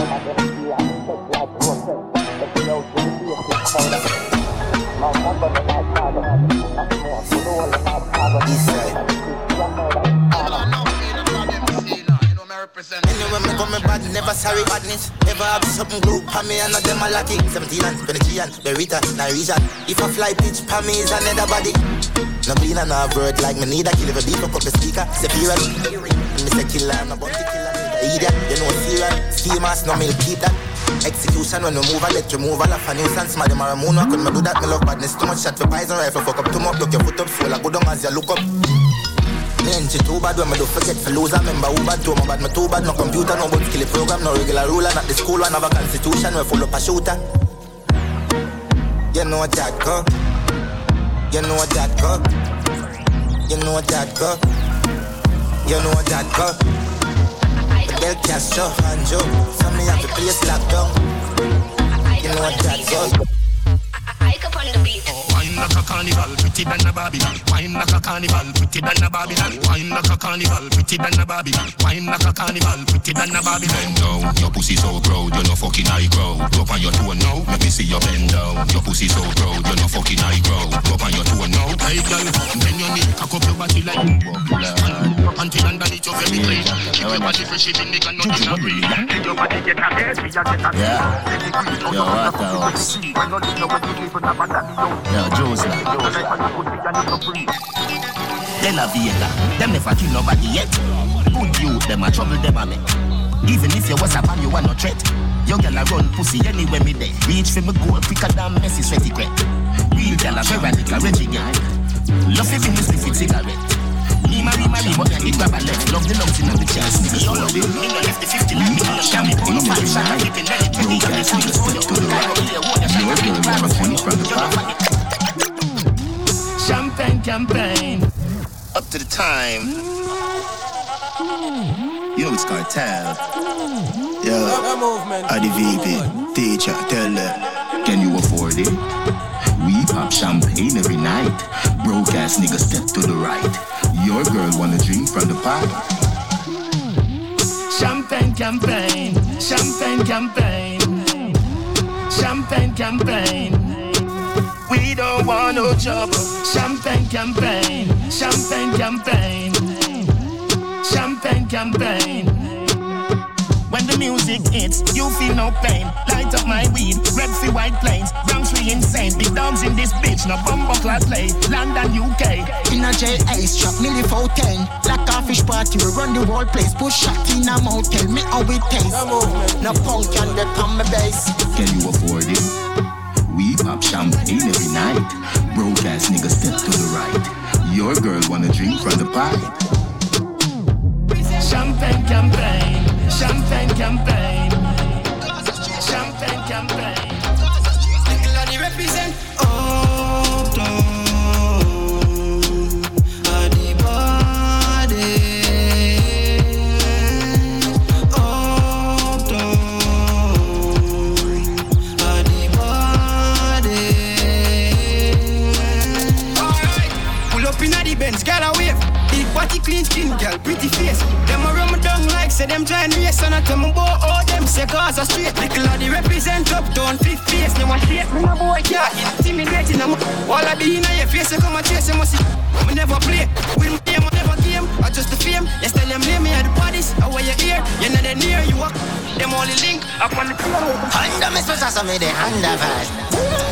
East side. Bad, never sorry. Badness, never have something glue pa me, and not them a lucky. 17 and 23 and Berita, Narija. If I fly pitch pa me is another body. No bean and no bird like me need a kill if a fuck up the speaker. Me say killer, no bounty killer. Idiot, you know serious. Schemers, no me keep that. Execution when we move, I let you move. I laugh a nuisance, them are a moon. I couldn't do that, me love badness. Too much shot for poison rifle, fuck up too much. Look your foot up, soul, I go down as you look up. Me too bad when me do forget for lose. I remember who bad too, my bad, me too bad. No computer, no boat skill program, no regular ruler. Not the school one, have a constitution, we full up a shooter. You know what that go. You know what that go. You know what that go. You know what that go. Del Castro, Hanjo. So me have the place locked down. You know what that go. Like a carnival, pretty than a Babylon. Wine like a carnival, pretty than a Babylon. Wine like a carnival, pretty than a Babylon. Wine like a carnival, pretty than a Babylon. Bend down, your pussy so proud, you no fucking high crowd. Go on your toe now, let me see your bend down. Your pussy so proud, you no fucking high crowd. Go on your toe now, hey girl, bend your knee, cock up your body like. Until underneath your very clean. Keep your body fresh, even nigga nothing a breathe. Let your body get a head, we a get a Yeah. Yo, what the house? Yo, Josie. De La Vega, them never kill nobody yet. Good youth, them a trouble, them a make. Even if you was a man, you are no threat. Your girl a run pussy anywhere me there. Reach for me goal quicker than Messi sweaty crack. Real girl a very radical, Reggie guy. Love it you sniff it cigarette. Me marry, marry, but then it grab a left. Love the lungs in the chest. Me love it. Me no left the 50 like me no sham it. Me no five shot, I keep it ready. Twenty girl is niggas pull up to the right. Yeah, what you shot, I keep it right. from the back. Champagne campaign. Up to the time. You know it's cartel. Yeah. Adi VP, teacher, tell them. Can you afford it? We pop champagne every night. Broke ass nigga step to the right. Your girl wanna drink from the pot. Champagne campaign, champagne campaign, champagne campaign. We don't want no trouble. Champagne campaign, champagne campaign, champagne campaign. When the music hits, you feel no pain. Light up my weed, red for white planes. Bronx we insane, big dogs in this bitch, no bumbo class play. London, UK. In a jail ice trap, milli fountain. Like a fish party, we run the whole place. Push shot in a motel, me how it taste. No punk can get on my base. Can you afford it? We pop champagne every night. Broke ass nigga step to the right. Your girl wanna drink from the pipe. Champagne campaign, champagne campaign, champagne campaign. Nicolani represent body, clean skin, girl, pretty face. Them a run me down like say them try and race, and I tell me boy, oh them say cause I straight. Little the represent up, down flip face. Now I shake me no boy can't intimidating. I'm all I be inna your face, you come and chase, must see. Me never play, win game, I never game. I just the fame. Yes, tell them name me at the parties. I wear your ear, you know they near you walk. Them only link up on the floor. Under me so me the under fast.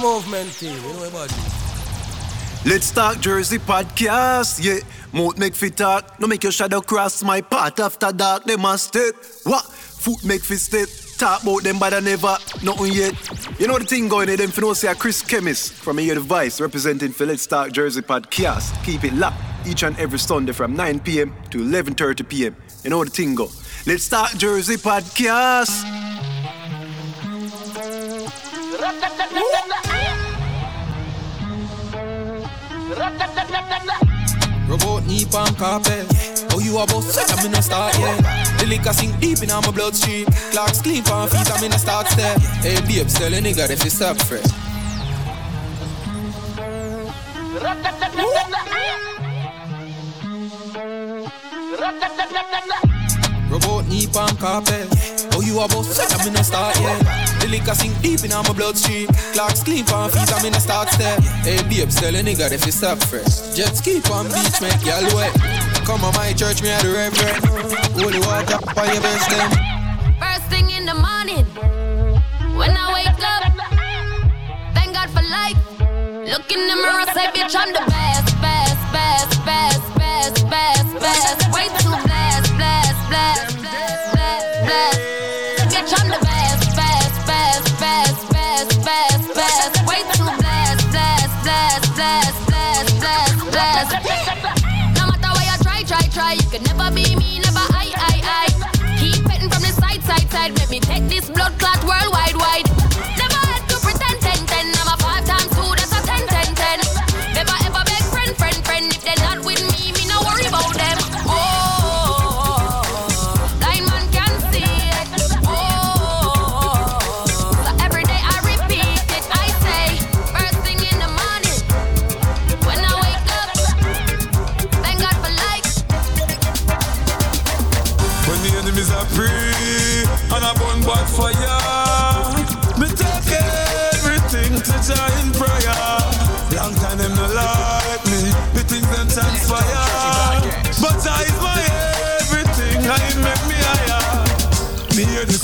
movement team, you know about Let's Talk Jersey podcast, yeah. Mouth make fit talk, no make your shadow cross my path after dark. They must step. What? Foot make fit step. Talk about them but I never, nothing yet. You know the thing going there, them for no say Chris Chemist from a year device representing for Let's Talk Jersey Podcast. Keep it locked each and every Sunday from 9 p.m. to 11.30 p.m. You know the thing go. Let's Talk Jersey Podcast. Robot knee pan carpet. Oh, you a boss? I'm in a start, yeah. The liquor sink deep in my bloodstream. Clocks clean pan feet, I'm in a start step. Hey, babe, tell a nigga if you stop fresh. Robot knee pan carpet. Oh, you a boss? I'm in a start, yeah. The liquor sink deep in my bloodstream. Clocks clean pan feet, I'm in a start step. Hey, babe, tell a nigga if you stop fresh. Jet ski on beach, make y'all wet. Come on my church, me a the reverend. Holy water, for your best them. First thing in the morning, when I wake up, thank God for life. Look in the mirror, say, bitch, I'm the best, best, best, best, best, best, best. Way too blessed, blessed, blessed. Bitch, I'm the best, best, best, best, best, best, best. Way too. No matter try, try, try, you could never be me, never I, I, I. Keep petting from the side, side, side. Make me take this blood clot worldwide, wide.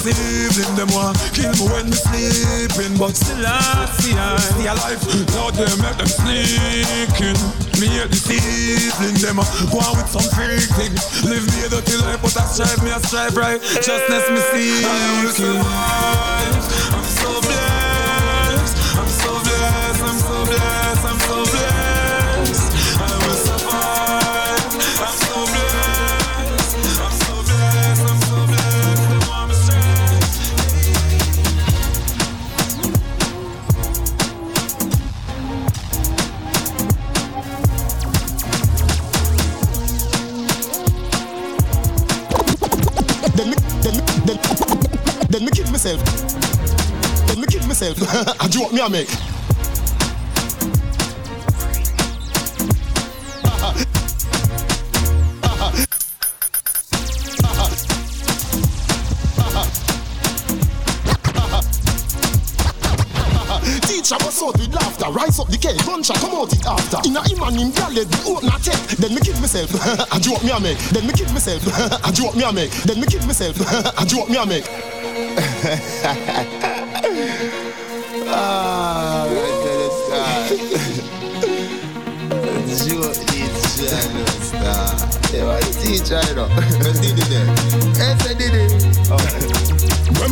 Evening, them want kill me when me sleeping, but still I see I stay alive. Now they make them sneaking. Me hear this evening, them go on with some freak thing. Live me a dirty life, but I strive me, I strive right. Justness me seeking. I'm so blessed, myself. Then me kill myself. [laughs] and you want me to make? Teacher was out with laughter, rise up the cake, gunshot come out it after. In a him and him gal let me open a take. Then me kill myself, [laughs] and you want me to make? Then me kill myself, [laughs] and you want me to make? Then me kill myself, and you want me to make? Ah, do it did it. Do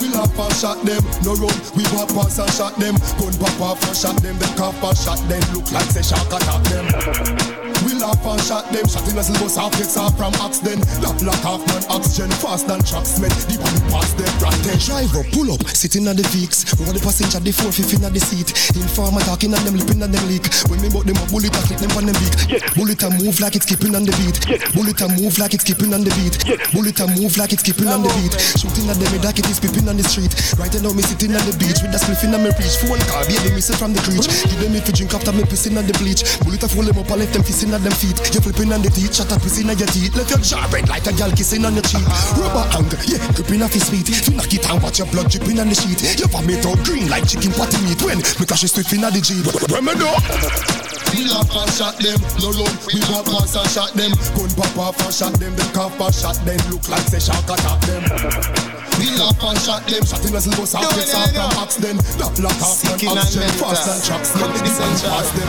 We and shot them, no run. We past and shot them. Gun pop off and shot them. Cough and shot them. Look like say shark attack them. We laugh and shot them. Shot in a silver bus off gets off from axe then. Lock lock off man oxygen fast than trucks men. The one pass them granted. Driver pull up, sitting on the Vicks. Over the passenger, the four fifth in the seat. Informer talking and them lipping and them leak. When me bought them a bullet, I clip them on them beak. Bullet a move like it's skipping on the beat. Bullet a move like it's skipping on the beat. Bullet a move like it's skipping on the beat. Shooting at them, me like it is pipping on the street. Right now me sitting on the beach with a spliff in my reach. Phone call, baby, missing from the creech. Give them if you drink after me pissing on the bleach. Bullet a fool them up, I left them kissing at them feet. You flipping on the teeth, shut up pissing on your teeth. Left your jaw red like a gal kissing on your cheek. Rubber hang, yeah, gripping off his feet. You knock it and watch your blood dripping on the sheet. Your vomit out green like chicken patty meat. When me cash is swift in the Jeep. When me know. We laugh and shot them, no run. We walk past and shot them. Gun pop off and shot them. Them cough and shot them. Look like say shark attack them. [laughs] We laugh and shot them. Shot in a silver sock. Gets off from axe them. That lock off and oxygen. Fast and tracks them. This and pass them.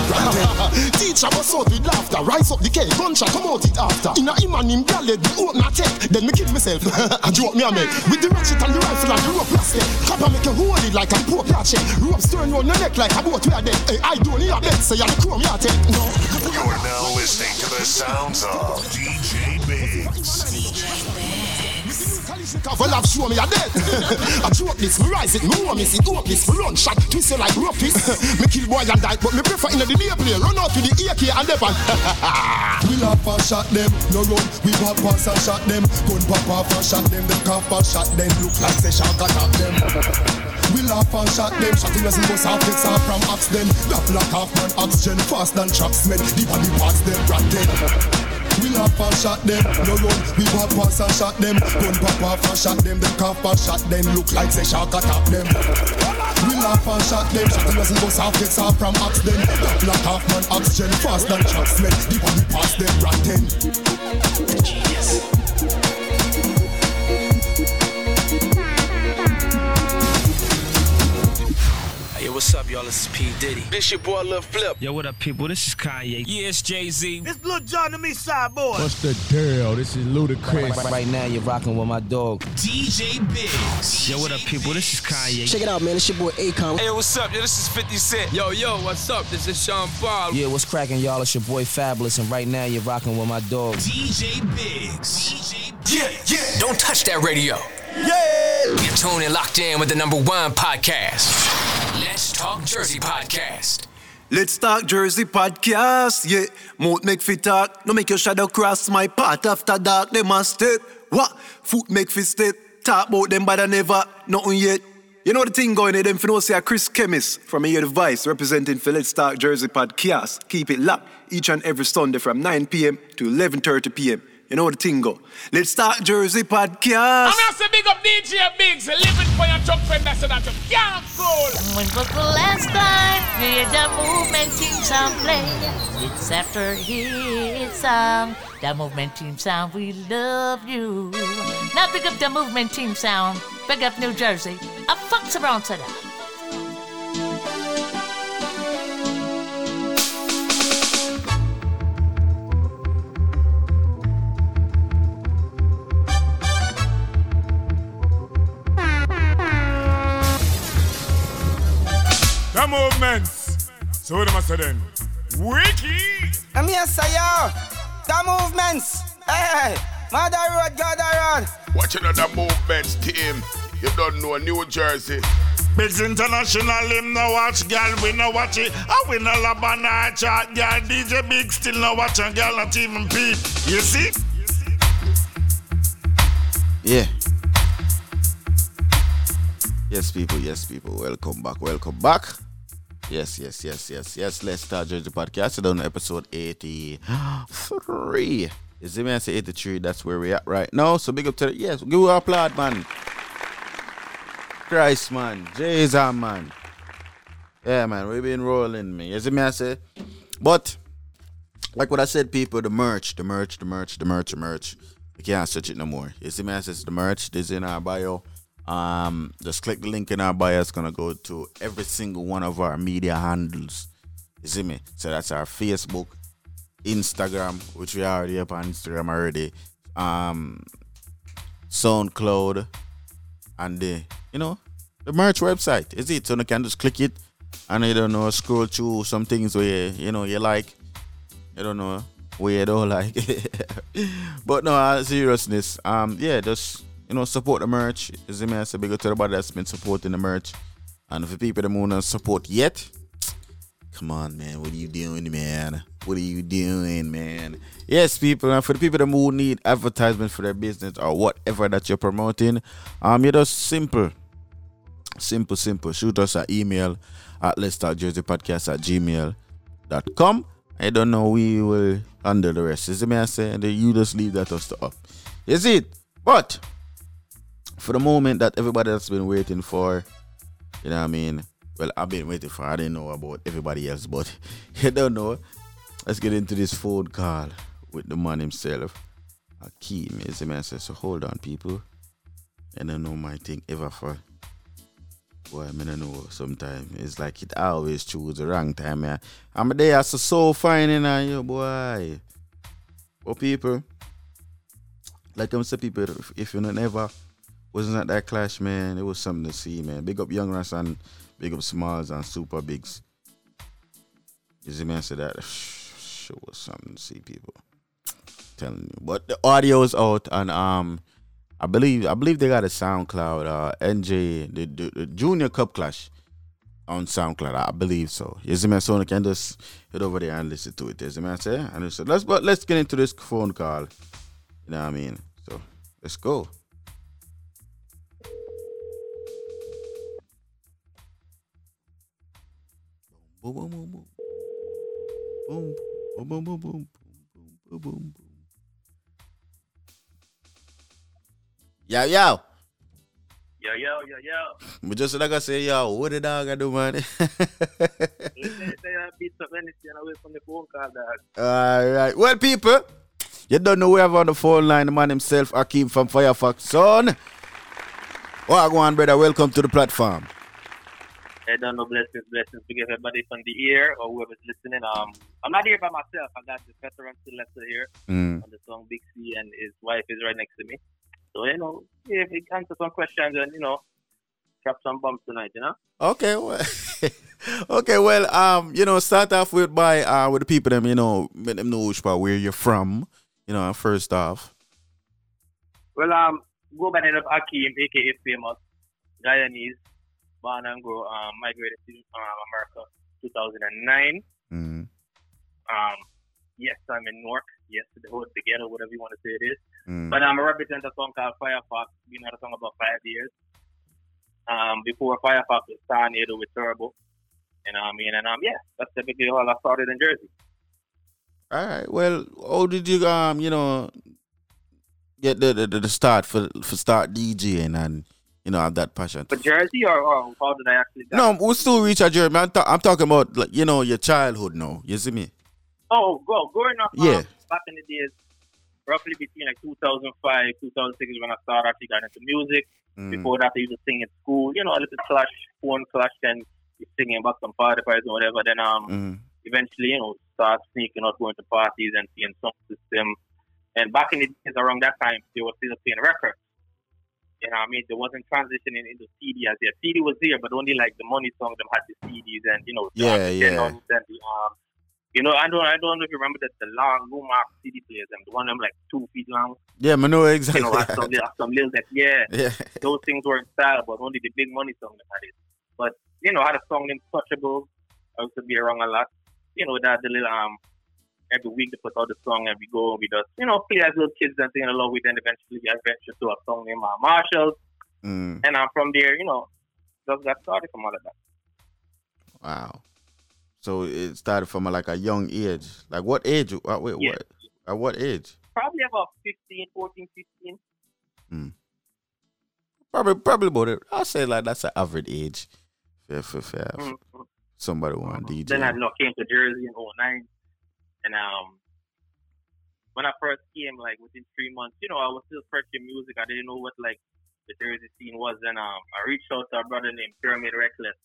[laughs] Teacher was out with laughter. Rise up the cake. Gunshot come out it after. In a him and him gallet. The open a take. Then me kill myself. [laughs] I joke me a make. With the ratchet and the rifle and the rope plastic. Copper make you hold it like a poor ratchet. Ropes turn round your neck like a boat dead. Hey, I don't need a bet. Say you're the chrome you are. No. You're now listening to the sounds of DJ Biggs. Well, I've shown me a dead. I drop this, me rise it, me warm this, it up this, me run shot, twist you like roughest. me kill boy and die, but me prefer in the day play. Run out to the AK and never. [laughs] We laugh and shot them, no run. We walk past and shot them. Gun pop off and shot them. Them cough and shot them. Look like say shark attack them. [laughs] We laugh and shot them. Shot in a single soft takes off from axe them. That black half man oxygen fast than tracksmen. The body parts them rotten. [laughs] We laugh and shot them, no run. We walk past and shot them. Gun pop off and shot them. Them cough and shot them. Look like say shark attack them. We laugh and shot them. Shot in a single soft takes off from axe them. Black half man oxygen fast than tracksmen. The body parts them rotten. What's up, y'all? This is P. Diddy. This your boy Lil Flip. Yo, what up, people? This is Kanye. Yeah, it's Jay Z. This Lil Jon the Me Side Boy. What's the deal? This is Ludacris. Right, right now, you're rocking with my dog. DJ Biggs. Yo, what up, people? This is Kanye. Check it out, man. It's your boy Akon. Hey, what's up? Yo, this is 50 Cent. Yo, yo, what's up? This is Sean Paul. Yeah, what's cracking, y'all? It's your boy Fabolous, and right now, you're rocking with my dog. DJ Biggs. DJ Yeah, yeah. Don't touch that radio. Yeah. You're tuned and locked in with the number one podcast. Let's Talk Jersey Podcast. Let's talk Jersey podcast, yeah. Mouth make fit talk, no make your shadow cross my path after dark. They must step, what? Foot make fit step. Talk about them, but I never, nothing yet. You know the thing going there, them for no say Chris Chemist from a year device representing for Let's Talk Jersey podcast. Keep it locked each and every Sunday from 9 p.m. to 11:30 p.m. You know the thing go. Let's Talk Jersey podcast. I'm gonna say big up DJ Biggs, living for your truck friend, that's so that you can't cool. When was the last time you heard the movement team sound play? It's after hit sound. Um, the movement team sound, we love you. Now pick up the movement team sound. Pick up New Jersey. A fucks around today. The movements. So what am I say then? Wiki. I'm here, say yo. The movements. Hey, Mother Road, Gather Road. Watching the movements team. You don't know New Jersey. Biggs International, him no watch, girl, we no watch it. I we no lab and I chat, girl. DJ Big still no watch, and girl not even peep. You see? Yeah. Yes, people. Yes, people. Welcome back. Welcome back. Yes, yes, yes, yes, yes. Let's start the podcast. We're on episode 83. Is it me? I say 83. That's where we're at right now. So big up to the, yes. Give a applaud, man. Christ, man. Jesus, man. Yeah, man. We've been rolling, man. You it me? I say. But, like what I said, people, the merch, the merch, the merch, the merch, the merch. You can't search it no more. You see me? I says the merch. This is in our bio. Um, just click the link in our bio. It's gonna go to every single one of our media handles. You see me? So that's our Facebook, Instagram, which we already up on Instagram already. Um, SoundCloud, and the you know the merch website. Is it? So you can just click it, and you don't know scroll through some things where you know you like. You don't know where you don't like. [laughs] but no, uh, seriousness. Um, yeah, just you know support the merch. Is it me? I say big to everybody that's been supporting the merch, and for people that want to support yet. Come on, man. What are you doing, man? What are you doing, man? Yes, people, and for the people that who need advertisement for their business or whatever that you're promoting, um, you're just simple. Simple, simple. Shoot us an email at let's jersey podcast at gmail.com. I don't know, we will handle the rest. Is it me I say? And you just leave that us to up. Is it? But for the moment that everybody that's been waiting for, you know what I mean? Well, I've been waiting for. I didn't know about everybody else, but [laughs] you don't know. Let's get into this phone call with the man himself, Akeem. Is the man says, so hold on, people. And I know my thing ever for. Boy, I mean, I know sometimes it's like it always choose the wrong time. Yeah. I'm there, so so fine in uh, you, boy. Well, people, like I'm saying, people, if, if you know never wasn't at that clash, man, it was something to see, man. Big up Young Russ and big up Smalls and Super Bigs. Is see, man, say that [sighs] sure was something to see, people. telling you, but the audio is out, and um, I believe I believe they got a SoundCloud, uh, NJ the, the, the Junior Cup Clash on SoundCloud. I believe so. See, man, so you can just head over there and listen to it. See, man, say, and so let's but let's get into this phone call. You know what I mean? So let's go. Boom, boom, boom, boom. Boom, boom, boom, boom, boom, boom, boom, boom. Yo, yo. Yo, yo, yo, yo. [laughs] But just like I say, yo, what the dog I do, man? Listen, say I beat up anything away from the phone call, dog. All right. Well, people, you don't know we have on the phone line the man himself, Akeem from Firefox. Son. Well, go on, brother. Welcome to the platform. I don't know blessings, blessings to give everybody from the ear or whoever's listening. Um, I'm not here by myself. I got the veteran Sylvester here Mm. on the song Big C, and his wife is right next to me. So you know, if he answer some questions and you know, drop some bombs tonight, you know. Okay, well, [laughs] okay, well, um, you know, start off with by uh with the people them, you know, let them know part where you're from, you know, first off. Well, um, go by the name of Akeem, aka famous Guyanese, born and grow, um, migrated to um, America 2009. Mm. Um, yes, I'm in Newark. Yes, the the ghetto, whatever you want to say it is. Mm. But um, I represent a representative song called Firefox. Been at a song about five years. Um, before Firefox was Tornado with Turbo. You know what I mean? And um, yeah, that's typically how I started in Jersey. All right. Well, how did you um, you know, get the the, the start for for start DJing and you know have that passion? But Jersey, or, or how did I actually? get- No, we'll still reach a journey. I'm, ta- I'm talking about like you know your childhood now. You see me? Oh, go growing up. Yeah. Um, back in the days, roughly between like 2005, 2006 is when I started actually got into music. Mm. Before that, I used to sing in school. You know, a little clash, phone clash, then singing about some party parties or whatever. Then um, Mm. eventually, you know, start sneaking out, going to parties and seeing some system. And back in the days around that time, they were still playing records. You know what I mean? There wasn't transitioning into CD as yet. CD was there, but only like the money song them had the CDs and you know, Yeah, yeah. and the um, you know, I don't, I don't know if you remember that the long Numark CD players, them, the one them like two feet long. Yeah, know exactly. You know, have some, some little that, yeah, [laughs] Yeah. those things were in style, but only the big money song that had it. But you know, I had a song named Touchable. I used to be around a lot. You know, that the little um every week they put out the song and we go and we just you know play as little kids and sing along with. Then eventually I ventured to a song named uh, Marshall, Mm. and I'm from there. You know, just got started from all of that. Wow. So it started from like a young age. Like what age? Uh, wait, Yeah. what? At what age? Probably about 15, 14, 15. Probably, probably about it. I'll say like that's an average age. Fair, fair, fair. Mhm. Somebody want DJ. Then I you know, came to Jersey in 09. And um, when I first came, like within three months, you know, I was still searching music. I didn't know what like the Jersey scene was. And um, I reached out to a brother named Pyramid Reckless.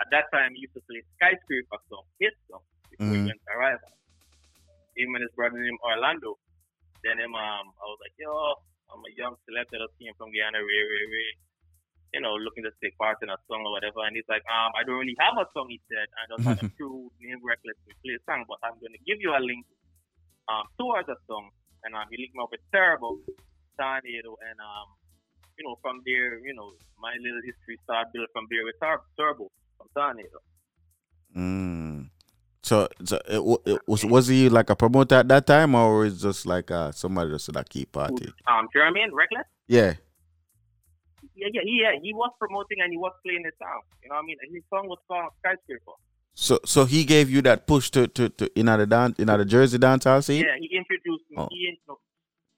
At that time, he used to play Skyscraper song, his song, before he Mhm. went to Arrival. Him and his brother named Orlando. Then him, um, I was like, yo, I'm a young celeb that came from Guyana, Ray, Ray, Ray. You know, looking to take part in a song or whatever. And he's like, um, I don't really have a song, he said. I don't have a crew named Reckless to play a song, but I'm going to give you a link um, towards a song. And um, he linked me up with Terrible, Tornado, and um, you know, from there, you know, my little history started built from there with Tur- Turbo from Tornado. Mm. So, so it, it was was he like a promoter at that time, or was it just like uh, somebody just at a key party? Um, Jeremy Reckless? Yeah. Yeah, yeah, yeah. He was promoting and he was playing his song. You know what I mean? And his song was called Skyscraper. So, so he gave you that push to to, to in the dance in the Jersey dancehall scene. Yeah, he introduced me. Oh. He, no,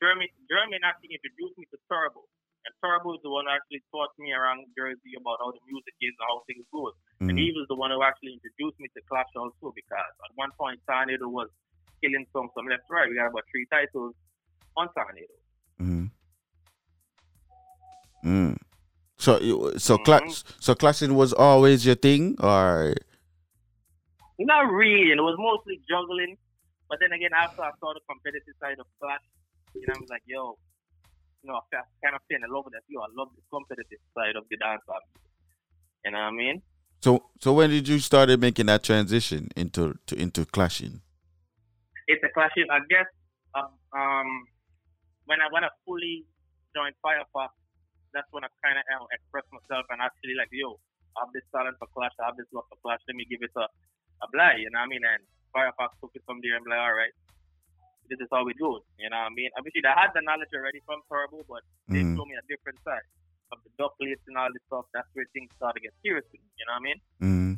Jeremy, Jeremy actually introduced me to Turbo. And Turbo is the one who actually taught me around Jersey about how the music is and how things go. And Mhm. he was the one who actually introduced me to Clash also because at one point Tornado was killing songs from left to right. We got about three titles on Tornado. Mm. Mm. So so clash so clashing was always your thing or Not really. It was mostly juggling. But then again, after I saw the competitive side of Clash, you know, I was like, yo, you know, I kind of fell in love with that. Yo, I love the competitive side of the dance. You know what I mean? so so when did you started making that transition into to, into clashing? It's a clashing, I guess um, um when I when I fully joined Firefox, that's when I kind of um, expressed myself and actually like, yo, I have this talent for Clash. I have this love for Clash. Let me give it a a blast. You know what I mean? And Firefox took it from there and be like, all right, this is how we do it. You know what I mean? Obviously, I had the knowledge already from Turbo, but they Mhm. showed me a different side of the dub plates and all this stuff. That's where things started to get serious. You know what I mean? Mm-hmm.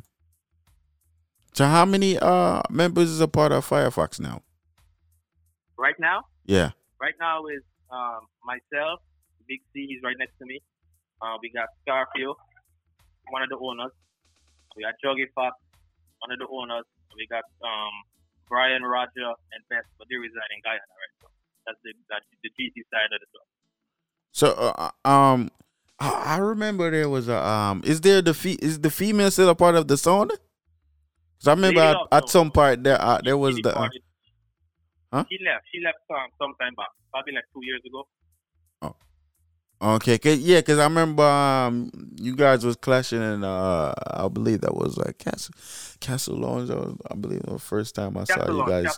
So how many uh members is a part of Firefox now? Right now, Yeah. right now is um, myself, Big C, he's right next to me. Uh, we got Scarfield, one of the owners. We got Joggy Fox, one of the owners. We got um, Brian Roger and Beth, but they reside in Guyana right now. That's the that's the GT side of the stuff. So uh, um I remember there was a um is there the fe- is the female still a part of the sound? Cuz I remember at some part there uh, there was the uh. Huh? She left. She left um, sometime back, probably like two years ago. Okay, 'cause- yeah, because I remember um, you guys was clashing, and uh, I believe that was like Castle Castle Lounge. I believe the first time I saw Castle you guys.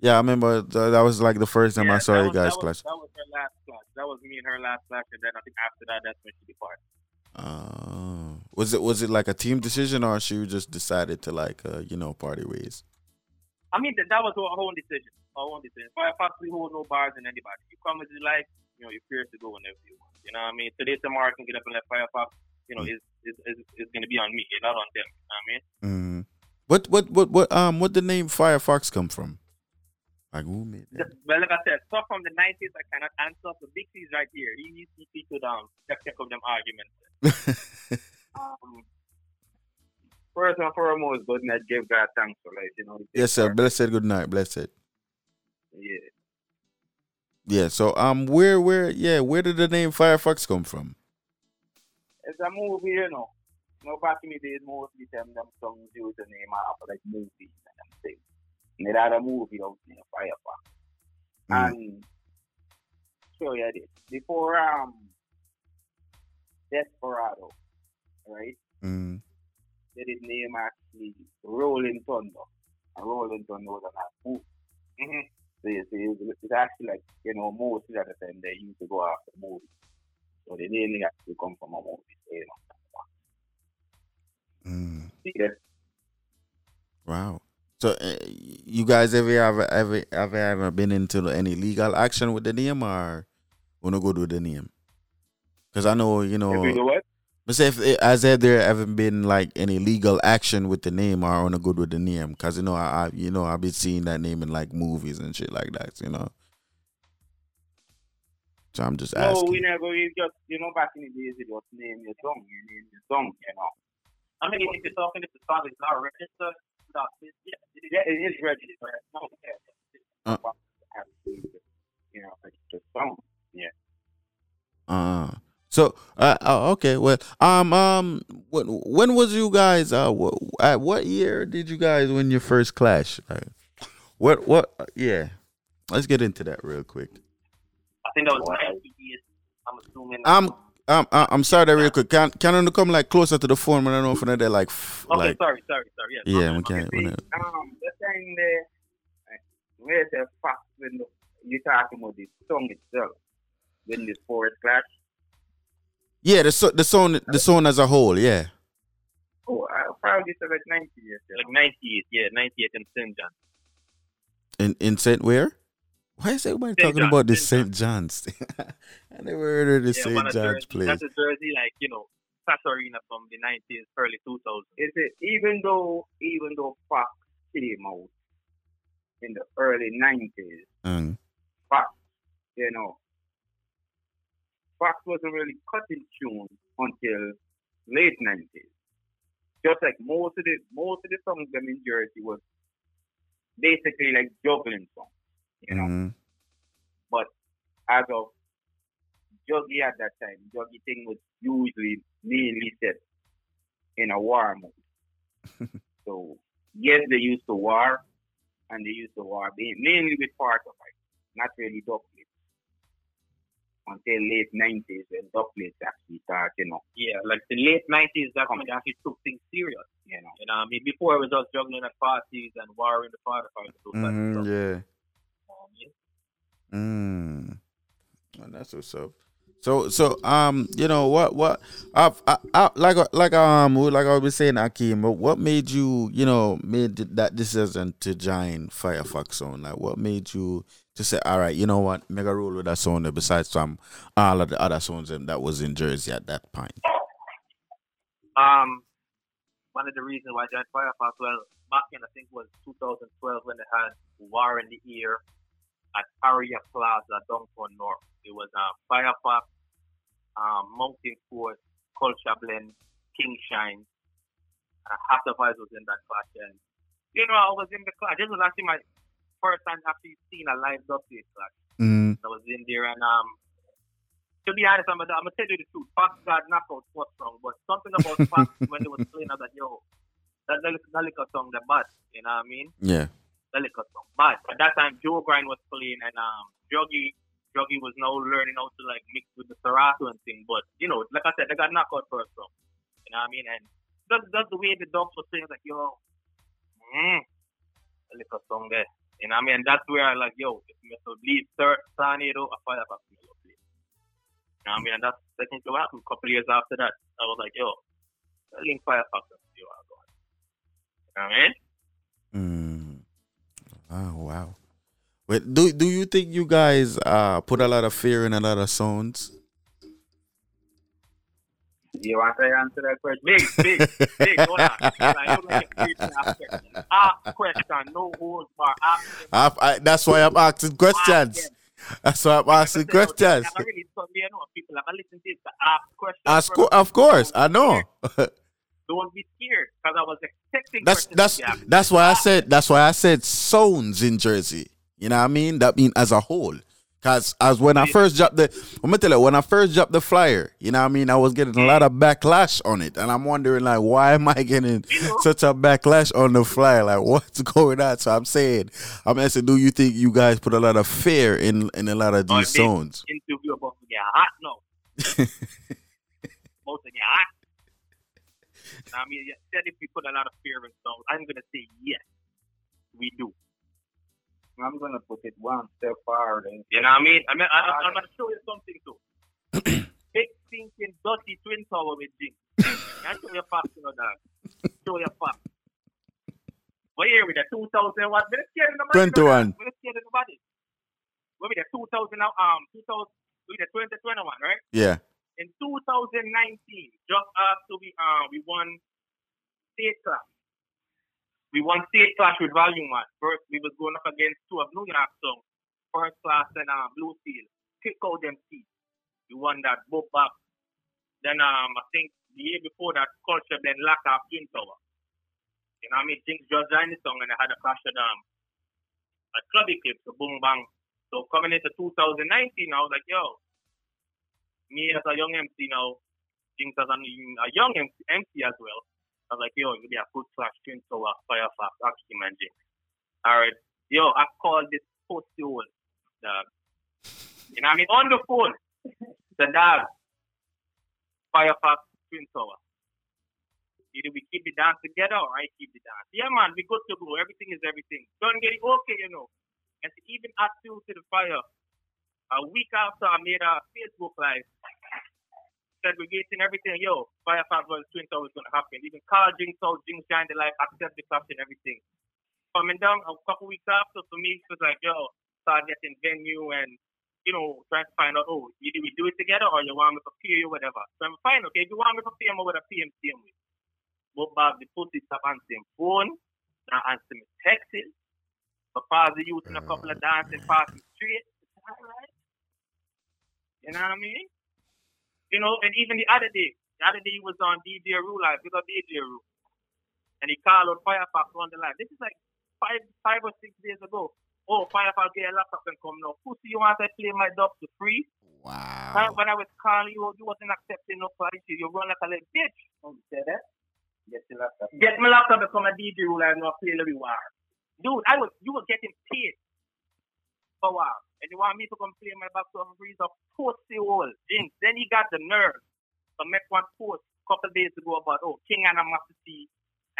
Yeah, I remember th- that was like the first time I saw you was- guys that clash. was, that was her last clash. That was me and her last clash, and then I think after that, that's when she departed. Uh, was it was it like a team decision, or she just decided to like uh, you know party ways? I mean, that, that was our own decision. Our own decision. Firefox, we hold no bars in anybody. You come as you like, you know, you're free to go whenever you want. You know what I mean? Today, tomorrow, I can get up and let Firefox, you know, is is is, is going to be on me, not on them. You know what I mean? Mm. What what what what um what the name Firefox come from? Like who made that? Well, like I said, stuff from the 90s, I cannot answer. The Big C's right here. He, he, he could um, check, check of them arguments. [laughs] um, First and foremost, good night. Give God thanks for life. You know. Yes, sir. Blessed. Good night. Blessed. Yeah. Yeah. So um, where where yeah, where did the name Firefox come from? It's a movie, you know. You know, back in the days, mostly them them songs use the name of like movies and them things. And they had a movie out in Firefox. And show you this. Before um Desperado, right? Mm. They did name actually Rolling Thunder. And Rolling Thunder was an movie. Mm-hmm. So you it's, it's actually like, you know, mostly at the time they used to go after movies. So the name actually come from a movie. You know. Mm. That? Wow. So uh, you guys ever ever ever ever ever been into any legal action with the name or wanna go with the name? Because I know you know. If do what? But say if it, has there ever been like any legal action with the name or on a good with the name? Because you know I, I you know I've been seeing that name in like movies and shit like that. You know. So I'm just No, asking. we never, we just, you know, back in the days, it was name your song, you name your song, you know. I mean, if you're talking, if the song is not registered, stop it. Yeah, it it is registered. No, yeah. Uh. You know, registered song. Yeah. Uh, so uh, uh, okay, well, um, um, when when was you guys? Uh, what, at what year did you guys win your first clash? Like, what what? uh, Yeah, let's get into that real quick. I think that was 98. I'm assuming. I'm um, I- I'm sorry, that real quick. Can can you come like closer to the phone? When I know from there, like, f- Okay, like, sorry, sorry, sorry. Yes, yeah, my we bad, can't. my we bad. not- Um, the time there, where's the fact when the, you talking about the song itself, when this forest clash? Yeah, the so, the song the song as a whole. Yeah. Oh, I probably said like 90 years. Like 98, yeah, 98 in St. John. In in Saint where? Why is everybody St. talking John, about the St. St. John's? thing? [laughs] I never heard of the yeah, St. John's Jersey, place. That's a Jersey, like, you know, Sass Arena from the 90s, early 2000s. Is it even though even though Fox came out in the early 90s, Mm. Fox, you know, Fox wasn't really cutting tunes until late nineties. Just like most of the most of the songs them in Jersey was basically like juggling songs, you know. Mhm. But as of Juggy at that time, Juggy thing was usually mainly set in a war mode. [laughs] so yes, they used to war, and they used to war ma- mainly with part of it, not really plates. Until late nineties when dub plates actually start, you know. Yeah, like the late nineties, that's when they actually took things serious. You know, you know, I mean, before it was just juggling at parties and warring the party fights. those type of Mhm, yeah. Um, Mm. And that's what's up. So so um you know what what I've, I, I like like um like I was saying Akeem but what made you you know made that decision to join Firefox on like what made you to say all right you know what mega roll with that song besides from all of the other songs that was in Jersey at that point Um, one of the reasons why I joined Firefox, well, back in I think was 2012 when they had War in the Ear at Aria Plaza, downtown North. It was uh, Firefox, um, Mountain Force, Culture Blend, King Shine, Half the Vibes was in that class. And, you know, I was in the class. This was actually my first time actually seen a live update class. Mm. I was in there and um to be honest, I'm gonna, I'm gonna tell you the truth. Fox got knockout was strong, but something about [laughs] Fox when they was playing, I was like, yo, that, liquor song, the bad. You know what I mean? yeah liquor song. But at that time, Joe Grind was playing and um Joggy Joggy was now learning how to like mix with the Serato and thing. But you know, like I said, they got knockout first song. You know what I mean? And that's that's the way the dogs were saying, like, yo, mm, the liquor song there. You know what I mean? And that's where I like, yo, if to leave third Tornado, a Firefox will play. You know what I mean? And that's technically what happened. A couple years after that, I was like, yo, link Firefox and see what I got. You know what I mean? Mm. Oh wow. Wait, do do you think you guys uh put a lot of fear in a lot of songs? You want to answer that question? Big, big, big. Hold on. Like, you make it clear to ask question. Ask no holds bar. Ask I, I, that's why I'm asking questions. That's why I'm asking questions. I really thought, you know, people like, I listen to this, ask questions. Course, of course, I know. Don't be scared, because I was expecting that's that's to be asked. that's why I said that's why I said zones in Jersey. You know what I mean? That mean as a whole. Cause as when I first dropped the, I'm gonna tell you when I first dropped the flyer, you know what I mean. I was getting a lot of backlash on it, and I'm wondering like, why am I getting such a backlash on the flyer? Like, [laughs] what's going on? So I'm saying, I'm asking, do you think you guys put a lot of fear in in a lot of Oh, these big zones? Interview about to get hot, no. [laughs] about to get hot. I mean, you said if we put a lot of fear in songs, I'm gonna say yes, we do. I'm gonna put it one step forward. You know what I mean? I mean, I, I'm gonna show you something too. [clears throat] Big thinking dirty twin tower with Jing. I show you facts, you know that. Show you facts. What year we there? 2000 what? We're scared in the body. 21. We're scared in the body. What we there? 2000 now? Um, 2000. We there 2021, right? Yeah. In 2019, just after we uh we won state class. We won state class with volume one. First we was going up against two of New York songs. First class and uh, Blue Steel. Kick out them teeth. We won that both back. Then um I think the year before that culture then lock off Twin Tower. You know what I mean? Things just joined the song and they had a clash of um a clubby clip, so boom bang. So coming into 2019, I was like, yo, me as a young MC now, things as a, a young MC, MC as well. Like, yo, you be a good slash twin tower, Firefox, Action Man Jinx. Alright. Yo, I called this posty hole, dog. You know what I mean? On the phone. The dog. Firefox Twin Tower. Either we keep the dance together or I keep the dance. Yeah, man, we good to go. Everything is everything. Don't get it okay, you know. And to even add fuel to the fire, a week after I made a Facebook live, segregating everything, yo, Firefox versus Twin Tower is going to happen. Even Carl Jinx out, Jinx joined the live, accept the clash and everything. Coming down a couple weeks after, for me, it was like, yo, start getting venue and, you know, trying to find out, oh, either we do it together or you want me to pay you, whatever. So I'm fine, okay, if you want me to pay him or with a PM, same way. But Bob, the pussy stop answering phone, not answering texts. But youth in a couple of uh, dancing, passing straight. All right. You know what I mean? You know, and even the other day, the other day he was on DJ Rule Live, because DJ Rule. And he called out Firefox on the line. This is like five five or six days ago. Oh, Firefox get a laptop and come now. Pussy, you want to play my dub for free? Wow. When I was calling you, you wasn't accepting no price. You run like a little bitch. Don't say that. Get your laptop. Get my laptop and come a DJ Rule Live and I'll play Larry War. Dude, I was you were getting paid for a while. And you want me to come play my back to a freeze of pussy hole. Jinx. Then he got the nerve to make one post a couple days ago about oh King and Massey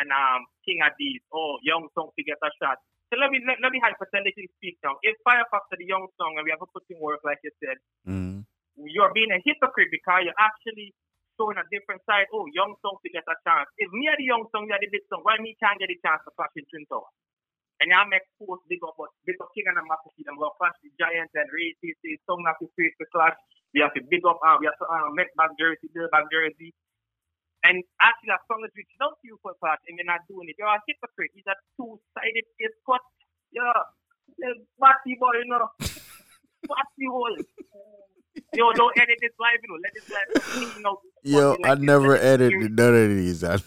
and um King Addies, oh young song to get a shot. So let me let, let me hypothetically speak now. If Firefox to the young song and we have a put in work like you said, Mm. you're being a hypocrite because you're actually showing a different side. Oh, young song to get a chance. If me are the young song, you're the big song, why me can't get a chance to clash in Twin Tower? And y'all make post big up, but big up King and Massey, them go clash the Giants and Ray TC, song have to face the clash. We have to big up, uh, we have to uh, make back jersey, build back jersey. And actually, as long as out to you for clash and you're not doing it, you're a hypocrite. He's a two-sided face cut. Yeah, batty boy, you know. [laughs] batty hole. Yo, don't edit this live, you know. Let this live clean out. Yo, I never edited none of these. I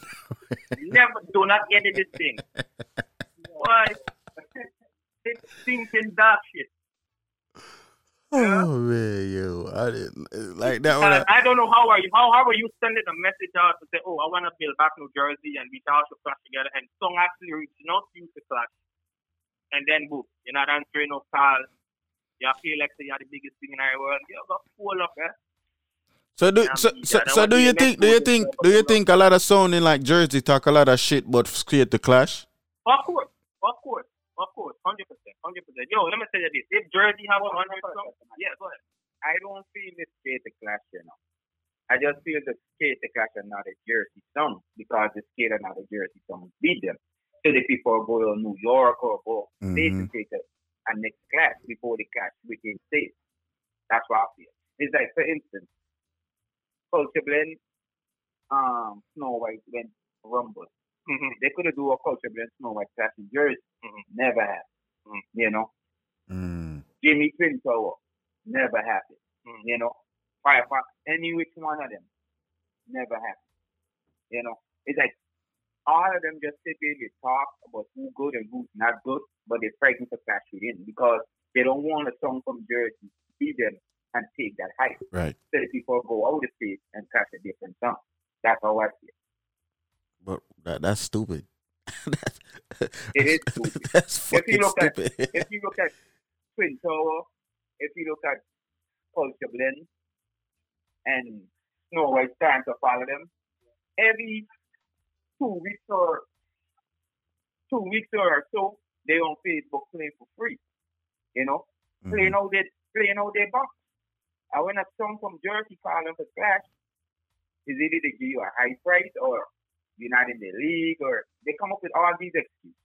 Never, do not edit this thing. [laughs] It's stinking dark shit. Oh man, yo, I didn't like that one. Uh, I don't know how are you. How how are you sending a message out to say, oh, I want to build back New Jersey and we all should clash together, and song actually reaching out to you to clash, and then boom, you're not answering no calls. You feel like you're the biggest thing in our world. You got full up, eh? So do so so, so do you think do you think do you think a lot of sounding like Jersey talk a lot of shit but create the clash? Of course, of course, of course, hundred percent, hundred percent. Yo, let me tell you this: if Jersey have a hundred song, yeah, go ahead. I don't feel it's skate the clash, you know. I just feel the skate the clash are not a Jersey song because the skate are not a Jersey song beat them. So the people go to New York or go state to take a, a next clash before the clash within state. That's what I feel. It's like for instance, Culture Blend, um, Snow White went Rumble. Mm-hmm. They could have do a Culture Blend Snow White clash in Jersey. Never happened. You know. Mm. Jimmy Twin Tower. Never happened. Mm. You know, Firefox, any which one of them. Never happened. You know, it's like all of them just sit there, they talk about who good and who's not good, but they're frightened to clash it in because they don't want a song from Jersey to be them and take that hype. Right. So the people go out the state and clash a different song. That's how I feel. But that that's stupid. [laughs] It is stupid. [laughs] That's if you fucking look stupid. at if you look at Twin Tower, if you look at Culture Blend and Snow White trying to follow them, every two weeks or two weeks or so, they on Facebook playing for free. You know? Mm-hmm. Playing out their playing all their box. And when a song from Jersey calling for clash, is either they give you a high price or you're not in the league or they come up with all these excuses.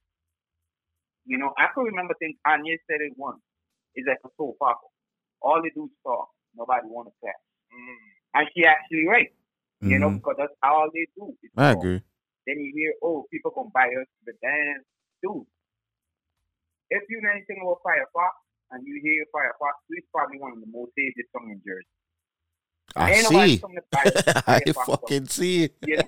You know, I can remember things Anya said it once. It's like a soap opera. All they do is talk. Nobody want to clash. And she actually right. You know, Mhm. because that's all they do. I talk. agree. Then you hear, oh, people can buy us the dance. Dude, if you know anything about Firefox and you hear Firefox, it's probably one of the most hated songs in Jersey. I Ain't see. sung the Fire- [laughs] I fucking see. You know?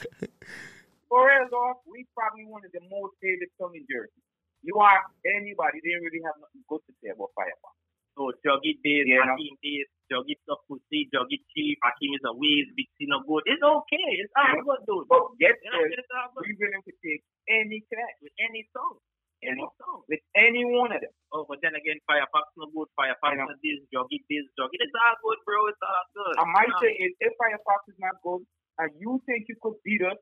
[laughs] For real, though, we probably one of the most hated songs in Jersey. You ask anybody, they really have nothing good to say about Firefox. So Juggy Days, Yeah. Hakeem Days, Juggy Stuff Pussy, Juggy Chief, Hakeem is a ways, Big no good. It's okay. It's all good, dude. But get You know, it's all good. we willing to take any class with any song. you Any know, song. with any one of them. Oh, but then again, Firefox no good. Firefox I know. no this, Juggy this, Juggy. It's all good, bro. It's all good. And my You know? thing is, if Firefox is not good, and you think you could beat us,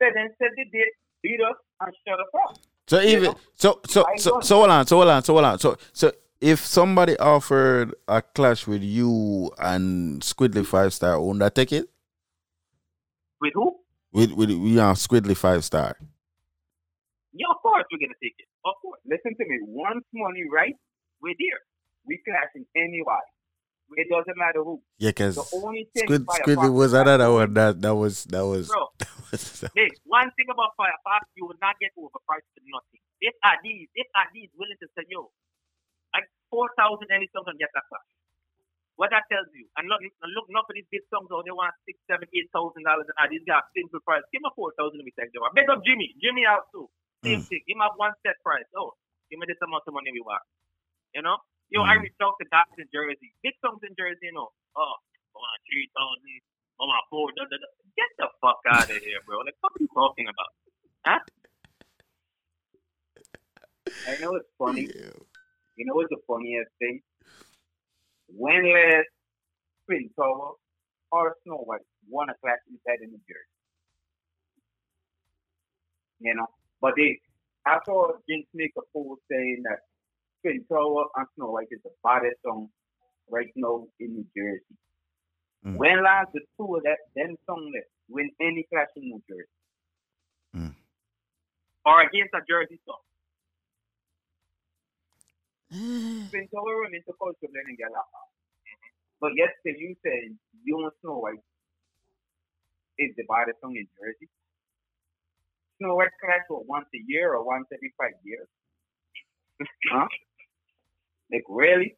then then set the date, beat us, and shut us up. So even so so so so hold on, so hold on, so hold on. So so if somebody offered a clash with you and Squidly Five Star, won't that take it? With who? With with we are Squidly Five Star. Yeah, of course we're gonna take it. Of course. Listen to me. Once money right, we're there. We clashing anybody. It doesn't matter who. Yeah, cause The only thing Squid Firefox was another one that that was that was Bro, [laughs] [laughs] hey, one thing about Firefox, you will not get overpriced for nothing. If are these, if are these willing to say, yo, like four thousand any song get that class. What that tells you, and look, look, not for these big songs, oh, they want six, seven, eight thousand dollars, and these guys simple price. Give me four thousand, me take them. Big up Jimmy, Jimmy out too. Same mm. thing. Give me one set price. Oh, give me this amount of money we want. You know, yo, I mm. reached out to guys in Jersey, big songs in Jersey, you know. Oh, I want three thousand, I want four. Da, da, da. Get the fuck out of [laughs] here, bro. Like, what are you talking about? Huh? I know it's funny. Yeah. You know what's the funniest thing? When last Twin Tower or Snow White won a clash inside in New Jersey? You know, but they, I saw Jinx make a post saying that Twin Tower and Snow uh, White is the baddest song right now in New Jersey. Mm. When last the two of that them song that win any clash in New Jersey? Mm. Or against a Jersey song. [sighs] Tower run into culture blending get up. But still you saying you and Snow White is the baddest song in Jersey. Snow White clash what once a year or once every five years. huh? Like really?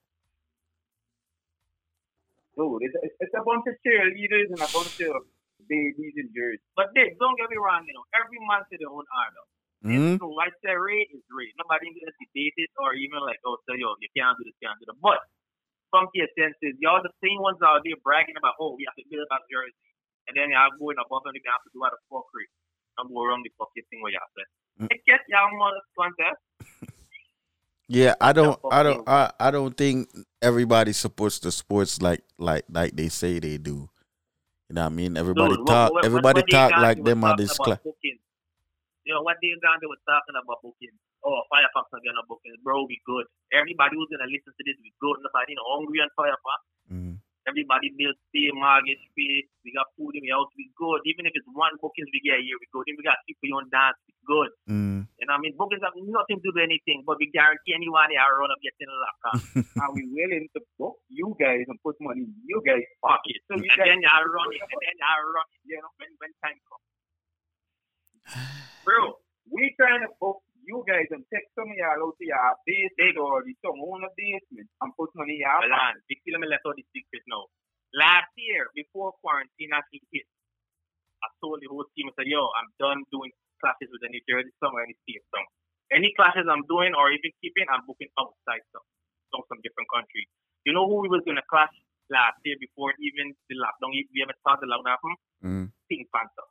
Dude, it's, it's, it's a bunch of cheerleaders and a bunch of babies in Jersey. But Dick, don't get me wrong, you know, every man to their own idol. Mm. So I say Ray is Ray. Nobody gonna debate it or even like, oh, so yo, you can't do this, you can't do that. But some key senses, y'all the same ones out there bragging about, oh, we have to build about Jersey. And then y'all go in a bottom, you have to do out of fuckery. And go around the fucking thing where y'all say. I get y'all mother contest. Yeah, I don't, I don't, I, I don't think everybody supports the sports like, like, like they say they do. You know what I mean? Everybody Dude, talk, what- everybody what talk like them on this class. You know, what they got, they were talking about booking. Oh, Firefox are gonna booking. Bro, we good. Everybody who's gonna listen to this, we good. Nobody, you know, hungry on Firefox. Mm-hmm. Everybody bills pay, mortgage pay. We got food in the house, we good. Even if it's one bookings we get a year, we good. Even we got people on dance, we good. Mm. You know what I mean? Bookings have nothing to do with anything, but we guarantee anyone they are run up getting a laptop. Are we willing to book you guys and put money in you guys' pocket. So and you guys then you run it, and then you run it, you know, when, when time comes. [sighs] Bro, we trying to book you guys and take some of y'all out to your basement or the some own a basement and put money in your Hold on, big let me let out the secret now. Last year, before quarantine actually hit, I told the whole team, I said, yo, I'm done doing classes with the New Jersey song or any state song. Any classes I'm doing or even keeping, I'm booking outside stuff. Songs from different countries. You know who we was going to clash last year before even the lockdown, we ever started the lockdown happened? Mm. Pink Panther.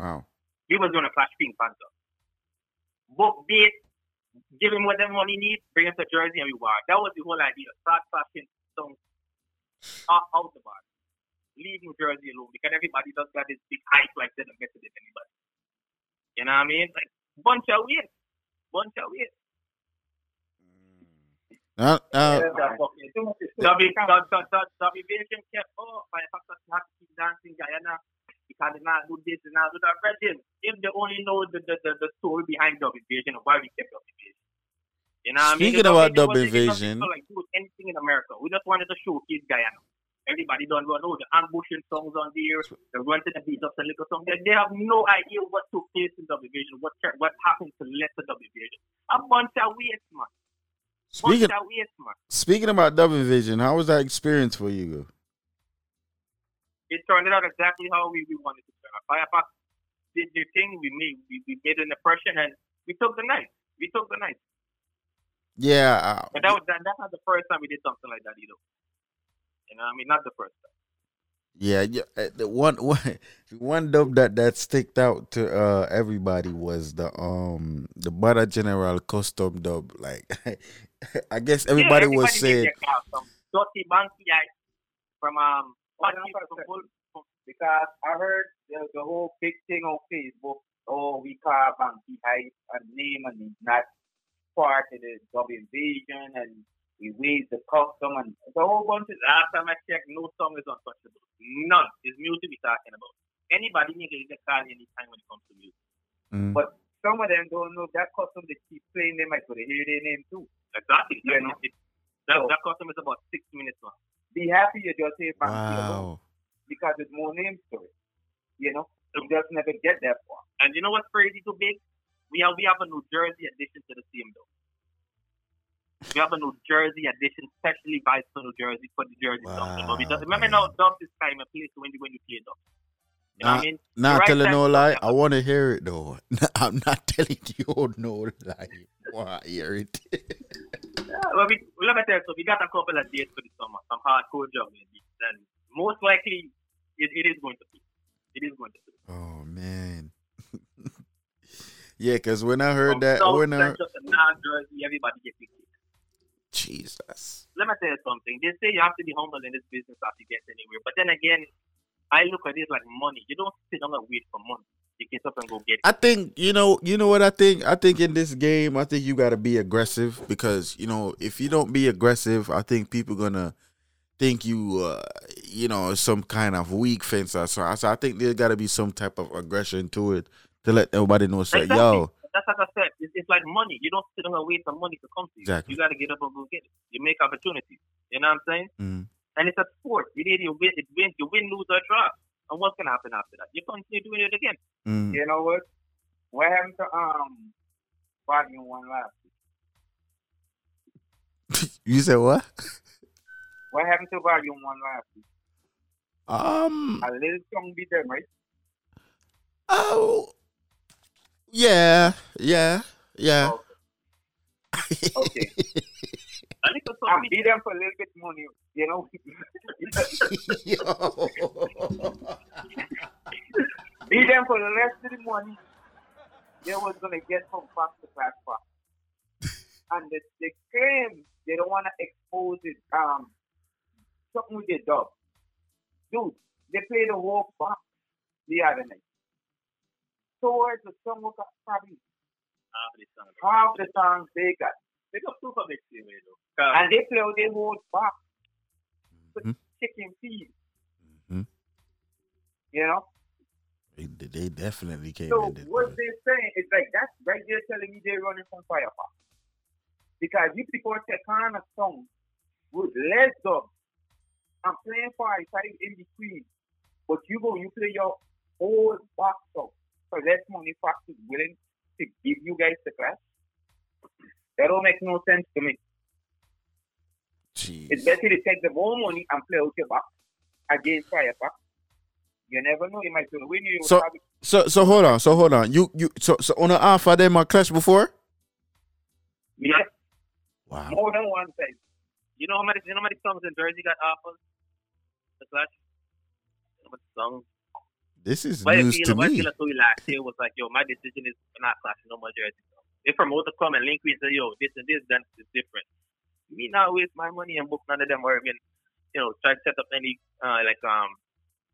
Wow. We was going to clash Pink Panther. Book date, give him what the money needs, bring him to Jersey and we war. That was the whole idea. Start clashing songs out, out the bar. Leave New Jersey alone because everybody does got this big hype like they don't mess with anybody. You know what I mean? Like bunch of weird. Bunch of weird. Mm. Now, now, Domination kept oh my factors have to keep dancing Guyana not do this and not do that. If they only know the the, the, the story behind Dub Invasion and why we kept Dub Invasion. You know what I mean? Speaking about Dub wasn't- it wasn't Invasion. like do anything in America. We just wanted to showcase Guyana. Everybody don't know the ambushing songs on there, the run to the beat of the little song. They, they have no idea what took place in Dub Invasion, what what happened to the Dub Invasion. A bunch of weird man. Speaking- weird man. speaking about Dub Invasion, how was that experience for you? It turned out exactly how we, we wanted to turn out. Firefox did the thing, we made we, we made an impression and we took the night. We took the night. Yeah, uh, But that was that, that's not the first time we did something like that either. You know, what I mean not the first time. yeah, yeah. uh, The one, [laughs] one, one dub that that sticked out to uh everybody was the um the Butter General custom dub. Like, [laughs] I guess everybody, yeah, was saying, made their call from Dirty guy from um what from Bull- because I heard the, the whole big thing on Facebook. Oh, we call Banky Hype a name and it's not part of the dub invasion and we raise the custom and a whole bunch of last time I checked, no song is untouchable. None. It's music we're talking about. Anybody can call anytime when it comes to music. Mm. But some of them don't know that custom they keep playing they might go to hear their name too. Exactly. You know? That, So- that custom is about six minutes long. Be happy you just say Banky "Wow, because it's more names to it. You know? You just never get that far. And you know what's crazy too big? We have we have a New Jersey addition to the team though. we have a New Jersey edition, specially by for New Jersey for the Jersey wow, But we don't, remember now, dub is time and place when you when you play dub. You know Nah, what I mean? nah, The right telling time no to lie. I want to hear it though. [laughs] I'm not telling you no lie. I want to hear it. Yeah, well, we, me tell you, so we got a couple of dates for the summer, some hardcore juggling beats, and most likely it, it is going to be. It is going to be. Oh man. [laughs] yeah, cause when I heard From that, South when I North Jersey, everybody gets it. Jesus. Let me tell you something. They say you have to be humble in this business after you get anywhere. But then again, I look at it like money. You don't sit down and wait for money. You get up and go get it. I think you know, you know what I think. I think in this game, I think you got to be aggressive because you know if you don't be aggressive, I think people gonna think you, uh, you know, some kind of weak fencer. So I, so I think there got to be some type of aggression to it to let everybody know. Say, Exactly. yo, That's like I said. It's, it's like money. You don't sit down and wait for money to come to you. Exactly. You got to get up and go get it. You make opportunities. You know what I'm saying? mm, And it's a sport. You need you win, it win, you win, lose or draw. And what's gonna happen after that? You continue doing it again. mm. You know what? What happened to um volume one last week? [laughs] you said what? What happened to volume one last week? Um, A little song be them, right? oh, yeah, yeah, yeah. Okay. I [laughs] think I beat them for a little bit money, you know. beat them for the rest of the money. They was gonna get some fast to fast fast. And the, they claim they don't wanna expose it um something with their dub. Dude, they played the whole box the other night. So where's the song was probably Half the song. half the songs they got. They got super mix anyway though. And they play out their whole box. Mhm. Chicken feed. Mhm. You know? They, they definitely came So in. This, what they're saying is like that's right there telling me they're running from Firefox. Because you people take on a song with less i'm playing five five in between, but you go you play your whole box up for less money Fox is willing to give you guys the class. That don't make no sense to me. It's better to take the more money and play out your box against Firefox. You never know, you might win you. So, so, so hold on, so hold on. You, you, so, so on the alpha, them my clash before. yeah. Wow. More than one time. You know how many you know how many songs in Jersey got offers? The Clash? You know how many songs? This is I news feel, to me. feel so last year was like, yo, my decision is not clashing no more Jersey. Songs. If promoter come and link and say, yo, this and this, then it's different. Me not waste my money and book none of them or even, you know, try to set up any uh like um,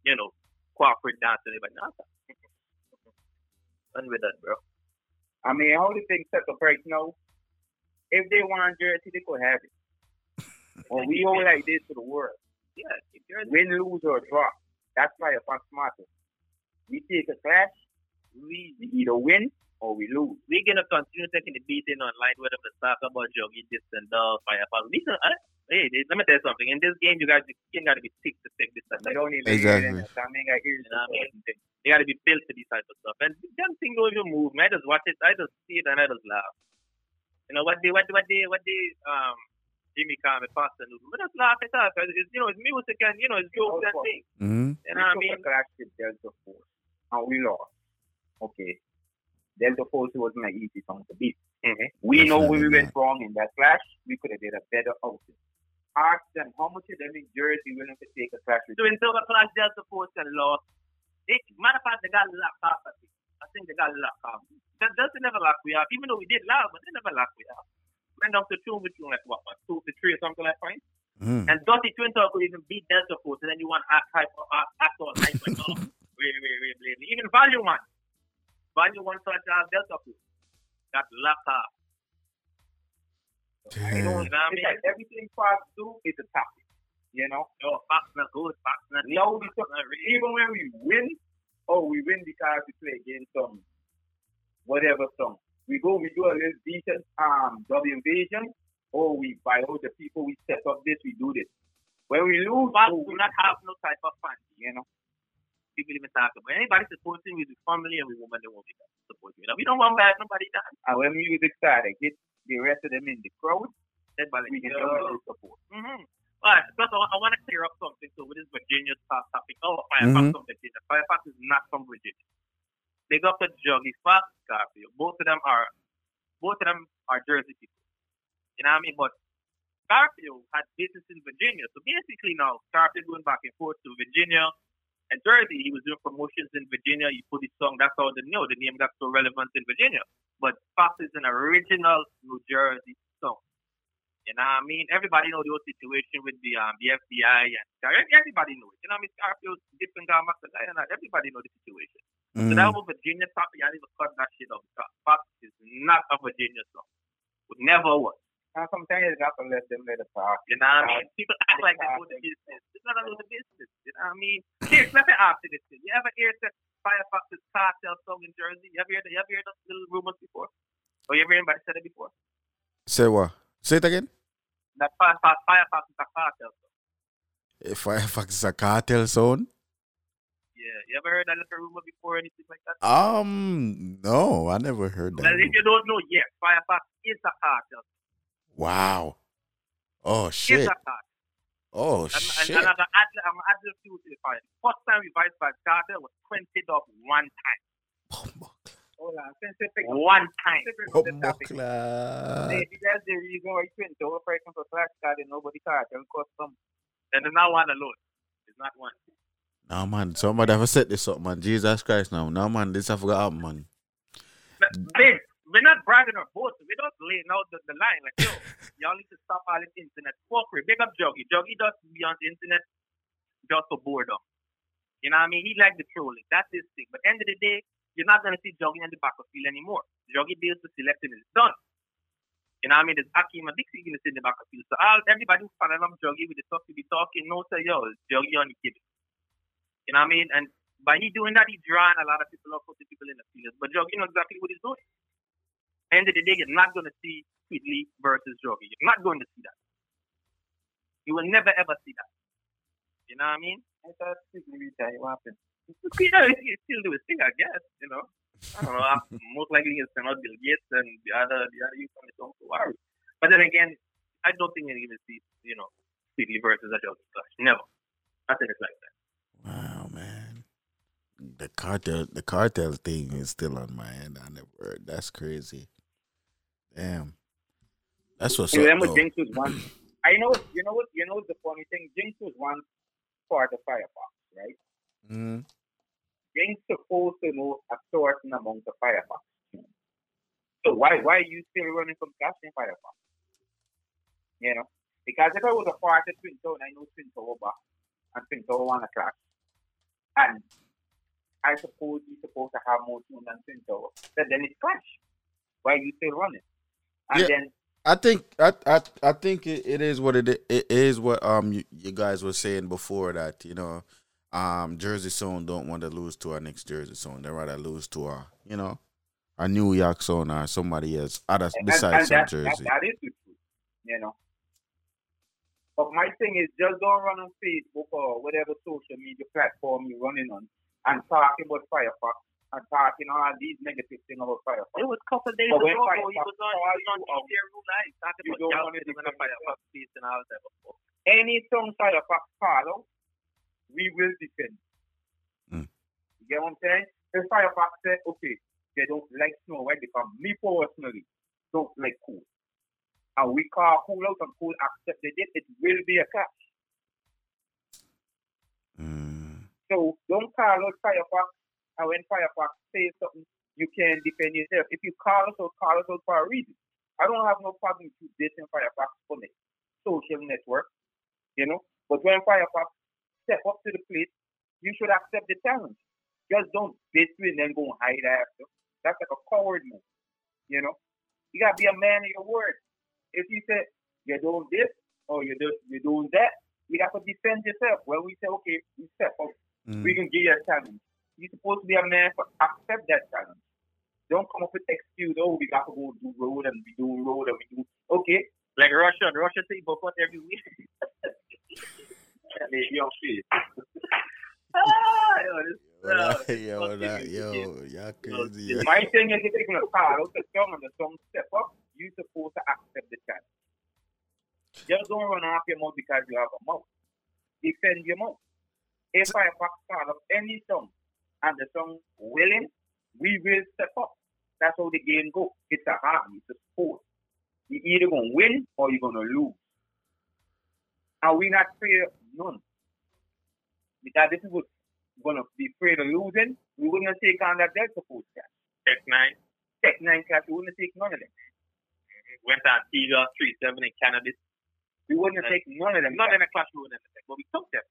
you know, corporate dance and but nah, done with that, bro. I mean, the thing set up right now, if they want Jersey, they could have it. [laughs] Or we all like this to the world. Yeah. Win, lose, or draw. That's why a Fox matter. We take a clash, we either win or we lose. We're gonna continue taking the beating online, whether it's talk about joggy, this and that, firepower. Listen, uh, hey, let me tell you something. In this game, you guys, you gotta be thick to take this and that. They don't even Exactly. hear it. I hear You know I mean? You gotta be built for these type of stuff. And them things don't even move, man. I just watch it, I just see it and I just laugh. You know what they, what, what they, what they, um, Jimmy Carmen, Pastor Noodle. But just laugh it off. 'cause It's, you know, it's music and, you know, it's jokes and things. Mm-hmm. You know what I mean? took a clash with Delta Force, and we lost. Okay. Delta Force wasn't an easy song to beat. We know where we went wrong in that clash. We could have did a better outing. Ask them how much of them in Jersey willing to take a clash with So in Silver Clash, Delta Force and lost. They, matter of fact, they got locked off, I think. I think they got locked off. That Delta never locked we off, even though we did loud, but they never locked we off. Went down to two with you like what, what, two to three or something like that. Mm. And Dottie Twin Talk could even beat Delta Force, and then you want to act hype or act, act all hype. Like, [laughs] wait, wait, wait, wait. Even Value One. Value One touch out Delta Force. Got locked off. You know, You know what I it's mean? like everything Fox do is a topic. You know? Yo, Fox not good, Fox not No, we Fox not even when we win, oh, we win because we play against some whatever song. We go, we do a little decent um double invasion, or we buy out the people, we set up this, we do this. When we lose, Fox oh, do not have no type of fun. you know. People even talk about anybody supporting with the family and with woman they won't be supporting. You know, we don't want bad nobody down. And when music started, get the rest of them in the crowd, Everybody, We can yo. support. Mm-hmm. Alright, plus I, I want to clear up something too with this Virginia top topic. Oh, Firefox Mhm. from Virginia. Firefox is not from Virginia. They got the Juggy Fox, Garfield. Both of them are, both of them are Jersey people. You know what I mean? But Garfield had business in Virginia, so basically now Garfield going back and forth to Virginia and Jersey. He was doing promotions in Virginia. He put his song. That's how they know the name got so relevant in Virginia. But Fox is an original New Jersey song. You know what I mean? Everybody know the whole situation with the um the FBI and everybody know it. You know what I mean? Scarfield, different guy, Master and. Everybody know the situation. So Mhm. that was Virginia topic. I need to cut that shit off. Fox is not a Virginia song. It never was. And sometimes you got to let them let it pass. You know what I mean? People act like they know the business. It's not a little business. You know what I mean? Here, let me ask you this thing. You ever hear the Firefox's cartel song in Jersey? You ever heard, you ever heard those little rumors before? Or you ever heard anybody said it before? Say what? Say it again. That Firefox, Firefox is a cartel song. If Firefox is a cartel zone? Yeah. You ever heard that little rumor before or anything like that? Um, no, I never heard Well, that. if you don't know, yes, Firefox is a cartel. Wow. Oh shit. a cartel. Oh And, shit. and, and I'm gonna add, I'm gonna add to the fire. First time we vice by cartel was twenty up one time. Hold on, since you pick One time. since you pick up the. Maybe that's the reason why you went over for example flash card and nobody cartel custom. And it's not one alone. It's not one. No man, somebody ever set this up, man. Jesus Christ now. No man, this I forgot man. Big, we're not bragging or boasting. We're just laying out the, the line. Like, yo, [laughs] y'all need to stop all this internet fuckery. Big up Juggy. Juggy does be on the internet just for boredom. You know what I mean? He like the trolling. That's his thing. But end of the day, you're not gonna see Juggy on the battlefield anymore. Juggy deals with selecting is done. You know what I mean? There's Akeem and Dixie gonna sit in the battlefield. So all everybody who's following up Juggy with the stuff to be talking, no say yo, it's Juggy on the kid. You know what I mean? And by he doing that, he drawing a lot of people up, putting people in the field. But Juggy know exactly what he's doing. End of the day, you're not going to see Quigley versus Juggy. You're not going to see that. You will never ever see that. You know what I mean? I thought Quigley retired. What happened? You know, he still do his thing, I guess. You know, I don't know. I'm [laughs] most likely he's not Bill Gates and the other the other youth on his own to worry. But then again, I don't think you're going to see you know Quigley versus a Juggy clash. Never. I think it's like that. Wow, man. The cartel, the cartel thing is still on my end. I never heard. That's crazy. Damn. That's what's You remember. Jinx was one. I know. You know what? You know the funny thing. Jinx was one part of Firefox, right? Mhm. Jinx supposed to know a certain amount of Firefox. So why why are you still running from Clash in Firefox? You know, because if I was a part of Twin Tower, I know Twin Tower back and Twin Tower to clash, and I suppose you're supposed to have more tune than Twin Tower. But then it's clash. Why are you still running? And Yeah. then I think I I I think it, it is what it, it is what um you, you guys were saying before that you know um Jersey Zone don't want to lose to our next Jersey Zone they rather lose to our you know a New York Zone or somebody else other And- besides and that, Jersey. That, that is the truth, you know. But my thing is just don't run on Facebook or whatever social media platform you're running on and talking about Firefox and talking all these negative things about Firefox. It was a couple of days ago. when. He was on, he call was on you out, Live talking about don't y'all want to sitting in a defend Firefox piece and all that. before. Any song Firefox call out, we will defend. Mm. You get what I'm saying? If Firefox say, okay, they don't like Snow White because me personally don't like cool. And we call cool out and cool accepted it, it will be a clash. So don't call out Firefox and when Firefox says something, you can defend yourself. If you call us out, call us out for a reason. I don't have no problem with this in Firefox for me. Social network, you know. But when Firefox step up to the plate, you should accept the challenge. Just don't me and then go and hide after. That's like a coward move, you know. You gotta be a man of your word. If you say you're doing this or you're just you're doing that, you got to defend yourself. When we say okay, we step up, mm. we can give you a challenge. You're supposed to be a man for accept that challenge. Don't come up with excuse, oh, we got to go do road and we do road and we do okay. Like Russia, Russia say boycott every week. They young face. ah, yo, this, uh, yo, that, yo, y'all crazy. [laughs] yo. My thing is if you're gonna call out the song and the song step up, you're supposed to accept the challenge. Just don't run off your mouth because you have a mouth. Defend your mouth. If I part of any song and the song willing, we will step up. That's how the game goes. It's a hobby, it's a sport. You either gonna win or you're gonna lose. And we not afraid none. Because this is what we're gonna be afraid of losing. We wouldn't take on that Delta Force class. Tech 9. Tech 9 class, we wouldn't take none of them. Mm-hmm. Went on Tiga 3 7 in Canada. We wouldn't take none of them. None in the class we wouldn't take, but we took them.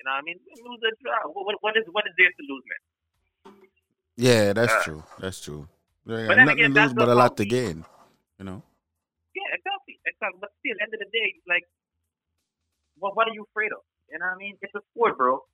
You know what I mean? We lose the draw. What, what, what is what is there to lose, man? Yeah, that's Uh, true. That's true. They but then nothing again, to lose that's but a lot to gain. You know. Yeah, exactly, exactly. But still, end of the day, like, what what are you afraid of? You know what I mean? It's a sport, bro.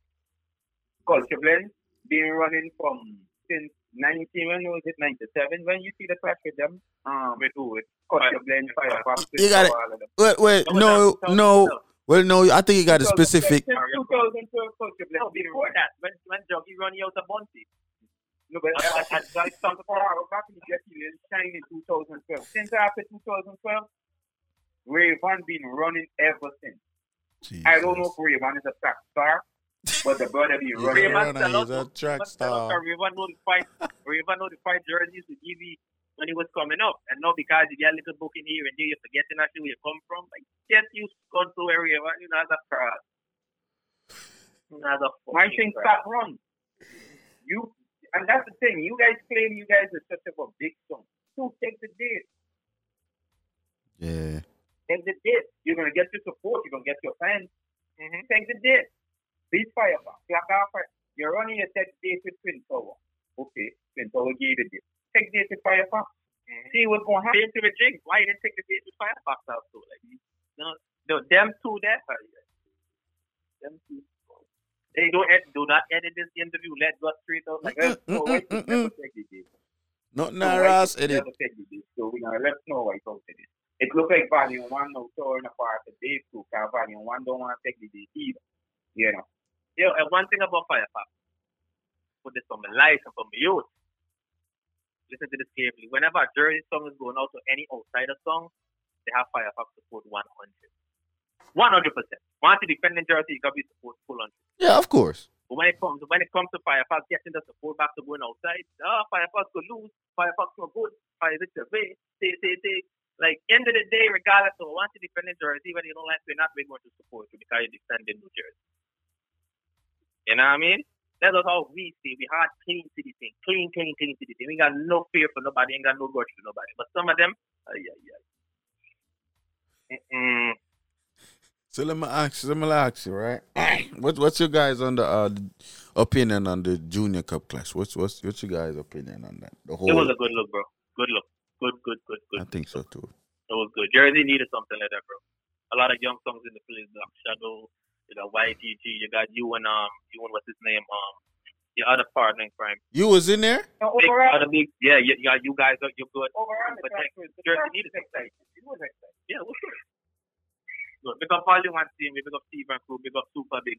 Culture blend, been running from since 19, when was it, 97, when you see the clash with them, um, with who, with Culture blend, Firefox, You got it. all of them. Wait, wait, no, no. Well, no. I think you got a specific. Since 2012, Culture blend. No, before that, when when Joggy run out of Bunty. No, but I, I, I started for back in Jackie Lynn Shine in 2012. Since after 2012, Rayvon been running ever since. I don't know if Rayvon is a track star, but the brother be [laughs] running. Rayvon Runner, sell he's out- a track star. Rayvon notified, Rayvon notified jerseys to give when he was coming up, and not because you get a little booking here and there, you're forgetting actually where you come from. Like, get you gone to where Rayvon, you know, as a fraud. You know, as a My fucking thing fraud. stop run. You and that's the thing. You guys claim you guys are such a big song. So take the date. Yeah. Take the date. You're gonna get your support. You're gonna get your fans. Mm-hmm. Take the date. Beat Firefox. Black Alpha. You're running a tech date with Twin Tower. Okay, Twin Tower gave the date. Take date with Firefox. See what's gonna happen. Same to the Jinx. Why you didn't take the date with Firefox also? Like, you know, no, them two there. uh, Them two. They don't ed- do not edit this interview. Let go straight out. Like, Well, so why you never take the date? Not So nah, why Ross edit. never take the date? So we're gonna let know why it's out it. It looks like Volume One now torn apart the day two. Cause Volume One don't want to take the date either. You know. Yo, and one thing about Firefox, put this on my life and for my youth. Listen to this carefully. Whenever a Jersey song is going out to any outsider song, they have Firefox support 100. 100%. Once you defend in Jersey, you got to be support full 100. Yeah, of course. But when it comes when it comes to Firefox getting the support back to going outside, ah, oh, Firefox could lose, Firefox no good, Fire it's a way, say, say, say. Like, end of the day, regardless of once you defend Jersey, whether you don't like it or not, we're going to support you because you defend in New Jersey. You know what I mean? That's how we see. We hard clean city thing. Clean, clean, clean city thing. We got no fear for nobody, ain't got no grudge for nobody. But some of them, uh, yeah, yeah. Mm-mm. So let me ask you, let me ask you, right? [clears throat] What what's your guys on the uh, opinion on the junior cup clash? What's what's what's your guys' opinion on that? The whole It was a good look, bro. Good look. Good, good, good, good. I think so too. It was good. Jersey needed something like that, bro. A lot of young songs in the place, Black Shadow, you got YTG, you got you and um, you and what's his name, um, your other partner in crime. You was in there? Big, other big, yeah, you, you, got- you guys are you're good. Overall, but the like, clash was the Jersey clash needed was exciting. It was exciting. Yeah, it was good. Good. Big up all the one team, big up Steve and crew, big up Super Big,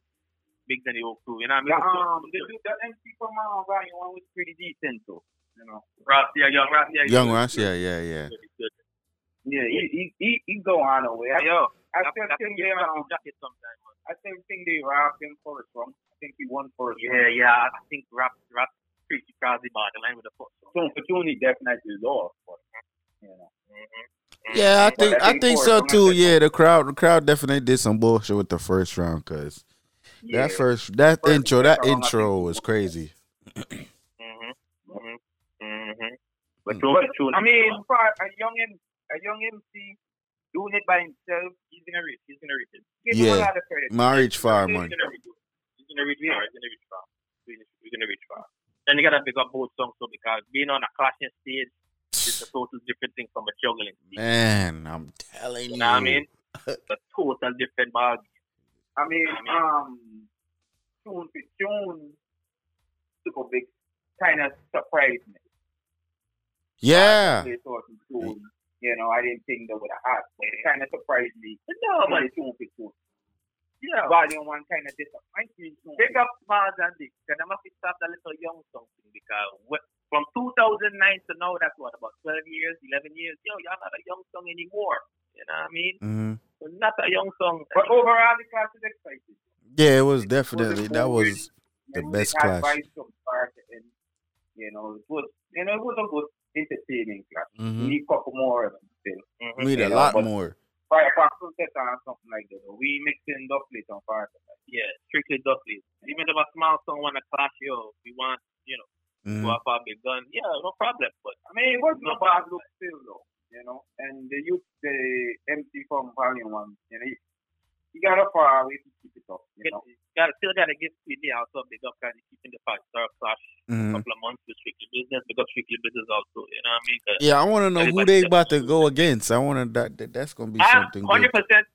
Big Danny Oak crew. You know what I mean? Yeah, It was good. um, the, the MC from uh, Volume One was pretty decent too. You know. Ross, yeah, young Ross, yeah. Young Ross, yeah, yeah, yeah. Yeah, he he he, he go on away. I, Yo, I that- still think give they Ross um, a jacket sometime, man. I still think they robbed him first one. I think he won first. Yeah, yeah. I think Rap Rap pretty Crosby bought the line with the foot. So opportunity definitely lost, but you know. Yeah, I think I I think think so too. Yeah, the crowd the crowd definitely did some bullshit with the first round because Yeah. that first that First intro that round, intro was crazy. Mm-hmm. But, I mean, for a young M- a young MC doing it by himself, He's gonna reach. He's gonna reach it. give him a Yeah, lot of credit. my reach far, He's man. gonna reach. He's gonna reach far. He's gonna reach far. He's he's gonna reach far. Then you gotta pick up both songs so because being on a clashing stage is a total different thing from a juggling stage. Man, I'm telling you. [laughs] You know what I mean? It's a total different ball. I mean, um, tune to tune, super big, kind of surprised me. Yeah. They thought it tune, you know, I didn't think they would have had, but it kind of surprised me. No, when man. they tune to tune. Yeah. Volume one kind of disappointed me. Pick up Mars and Dick. Because I'm going to stop that little young something because what, from 2009 to now, that's what, about 12 years, 11 years? Yo, y'all not a young song anymore. You know what I mean? hmm It's not a young song. But overall, the class is exciting. Yeah, it was definitely that was the best class. had clash. vibes from start to end. You know, it was you know it was a good entertaining class. Mhm. We need a couple more of them still. Mm-hmm. Need a know, lot but more. Firefox will set on something like that. We mixing Duffley on Firefox. Yeah, strictly Dudley. Even if a small song want to clash, yo, we want, you know, Mhm. go up a big gun. Yeah, no problem. But I mean, it was no a bad look still though, you know. And the youth, the MC from Volume One, you know, he, he got up far away to keep it up, you know. gotta still gotta give CD also big up kind of keeping the five star clash Mhm. a couple of months with strictly business because strictly business also, you know what I mean? 'Cause Yeah, I want to know who they about to go against. I want to that, that that's gonna be I'm something Hundred percent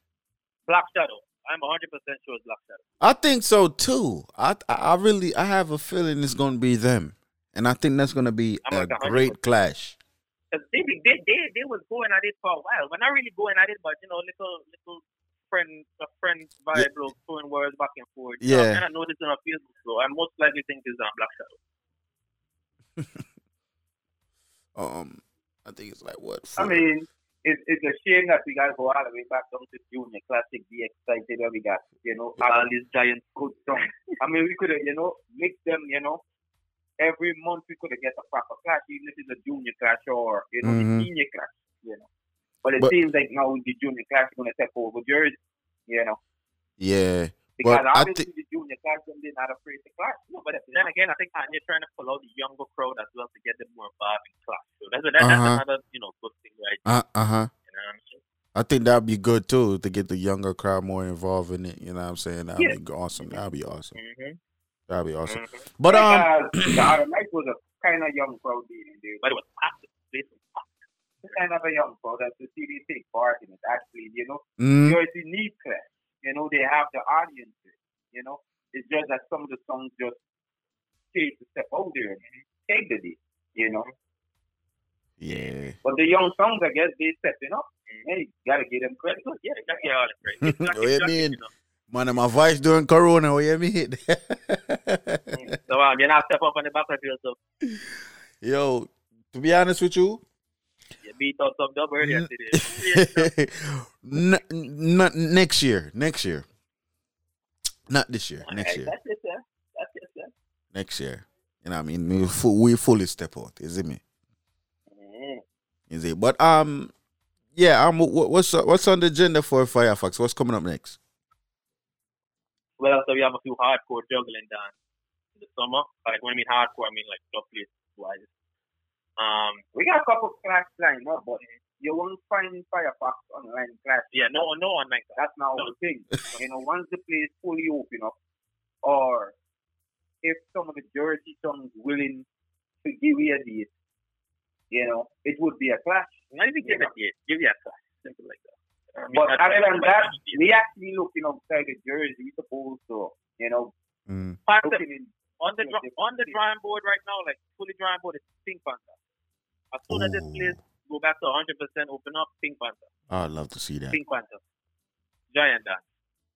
Black Shadow. I'm hundred percent sure it's Black Shadow. I think so too. I I really I have a feeling it's gonna be them, and I think that's gonna be I'm a like great clash. Cause they, they they they was going at it for a while. We're not really going at it, but you know, little little friend a friend vibe, yeah. throwing words back and forth. So Yeah. I know this on Facebook, so I most likely think it's on Black Shadow. [laughs] Um, I think it's like what? I mean, it's, it's a shame that we got to go all the way back down to Junior Classic, Be Excited, where we got, you know, all these giant good songs. [laughs] I mean, we could have, you know, mix them, you know, every month we could have get a proper clash, even if it's a junior clash or, you know, Mhm. the senior clash, you know. But it But- seems like now the junior class is going to take over Jersey, you know. yeah, Because but I obviously the junior clash, them, they're not afraid to clash. No, but then again, I think they're trying to pull out the younger crowd as well to get them more involved in class. So that's, that, Uh-huh. another, you know, good thing, right? uh uh huh. You know what I mean? I think that'd be good too to get the younger crowd more involved in it. You know what I'm saying? That'd Yeah. be awesome. That'd be awesome. Mm-hmm. That'd be awesome. But um, uh, [clears throat] the other night was a kind of young crowd being there. But it was packed. This was packed. Kind of a young crowd that's to see they take part in it. Actually, you know, Mm. Jersey need class. You know, they have the audiences. You know, it's just that some of the songs just take to step out there and take the lead. You know, yeah. but the young songs, I guess, they stepping up. Hey, gotta give them credit. Yeah, they got to get all the credit. what you mean? Man, my voice during Corona. What you mean? [laughs] So um, you not step up on the back of the so Yo, to be honest with you, you beat out some double earlier today. not, n- next year, next year, not this year, next year, That's it, sir. That's it, sir. next year. You know what I mean? We, fu- we fully step out. Is it me? Mm. Is it? But um, yeah. Um, wh- what's what's on the agenda for Firefox? What's coming up next? Well, so we have a few hardcore juggling done in the summer. Like when I mean hardcore, I mean like place wise. Um, We got a couple of class lined up, but you won't find Firefox online class. yeah, no, no online. That's not the thing. you know, once the place fully open up, or if some of the Jersey songs willing to give you a date, you know, it would be a clash. Not even give it yet. Give you a class. Simple like that. I mean, But other than that, that's- we actually looking outside of Jersey. We supposed to, you know, Mm. Looking in. on the dra- on the drawing board right now, like fully drawing board is Pink Panther. As soon as this place go back to 100 percent open up, Pink Panther, I'd love to see that. Pink Panther, Giant Dance.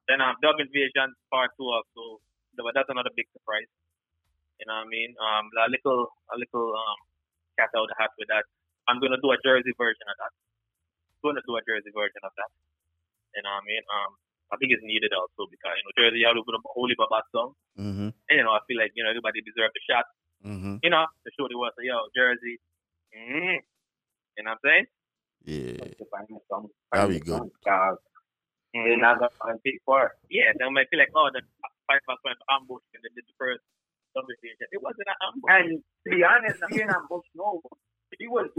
Then um, Dub Invasion Part Two also. But that's another big surprise. You know what I mean? Um, a little a little um cat out of the hat with that. I'm gonna do a Jersey version of that. Gonna do a Jersey version of that. You know what I mean? Um, I think it's needed also because you know Jersey have a holy Baba song. Mm-hmm. And, you know, I feel like, you know, everybody deserves a shot, Mm-hmm. you know, to show the world, say, yo, Jersey. Mm. You know what I'm saying? Yeah. to find the song. That'd be good. They're not gonna pick for. Yeah, they might feel like, oh, the five past one ambush and they did the first conversation. It wasn't an ambush. And to be honest, I mean, I'm no, he was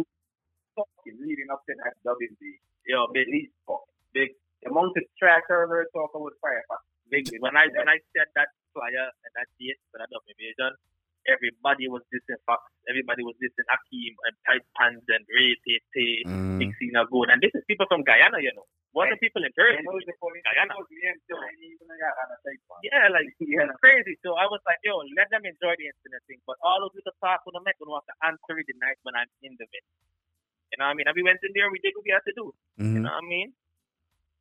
fucking leading up to that WB. Yo, big, He's fucking big, the amount of track I heard talking with Firefox. big. When I when I said that flyer and that date for that invasion, everybody was dissing Fox. Everybody was dissing Akeem and Tight Pants and Ray Tate, Mm. Big Cena Gold. And this is people from Guyana, you know. What are people in Jersey? And those Guyana. me and Phil, and even I got on a tape one. Yeah, like [laughs] Yeah. crazy. So I was like, yo, let them enjoy the incident thing. But all of you the talk when I'm going to have to answer it the night when I'm in the vet. You know what I mean? And we went in there, and we did what we had to do. You Mhm. know what I mean?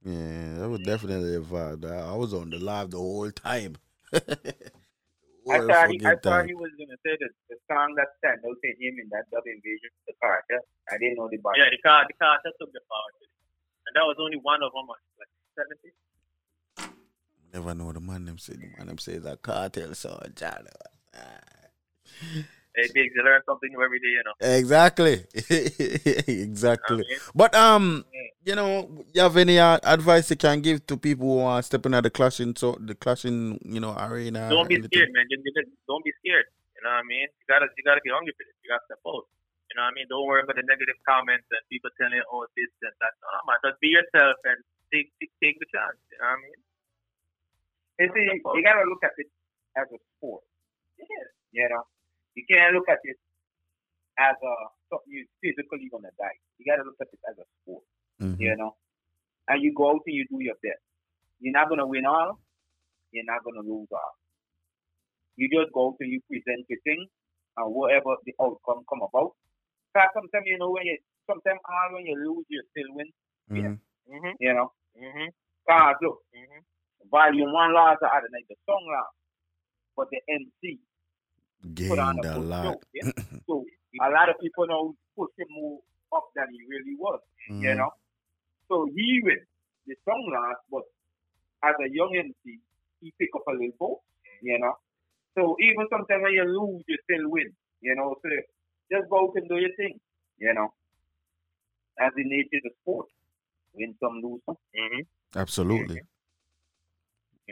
Yeah, that was definitely a vibe. I I was on the live the whole time. [laughs] I Whole thought, he, I thought time. he was going to say that the song that stand out to him in that dub invasion, the car. Yeah? I didn't know the bar. Yeah, the car, the car just took the power. to. And that was only one of them, like seventy. Never know the man them say the man them say it's a cartel soldier. Hey, Biggs, you learn something new every day, you know. Exactly. [laughs] exactly. But um, you know, you have any uh, advice you can give to people who are stepping out the clashing so the clashing, you know, arena? don't be anything? scared, man. You, you, don't be scared. You know what I mean? You gotta you gotta be hungry for this. You gotta step out. You know what I mean? Don't worry about the negative comments and people telling you, oh, this and that. No, man. Just be yourself and take take, take the chance. You know what I mean? You see, you gotta look at it as a sport. Yeah. You know, you can't look at it as a something you physically gonna die. You gotta look at it as a sport. Mm-hmm. You know, and you go out and you do your best. You're not gonna win all. You're not gonna lose all. You just go out and you present your thing, and whatever the outcome come about. Cause sometimes you know when you sometimes all when you lose you still win. Mhm. Mm-hmm. You know. Mm-hmm. Cause look, volume one lost the other night, the song lost, but the MC put on Gained a a lot. show. Yeah? [laughs] so a lot of people now push him more up than he really was. You Mhm. know. So he win the song lost, but as a young MC, he pick up a little boat. You know. So even sometimes when you lose, you still win. You know. So just go out and do your thing. You know. As the nature of the sport, win some, lose some. Mm-hmm. Absolutely.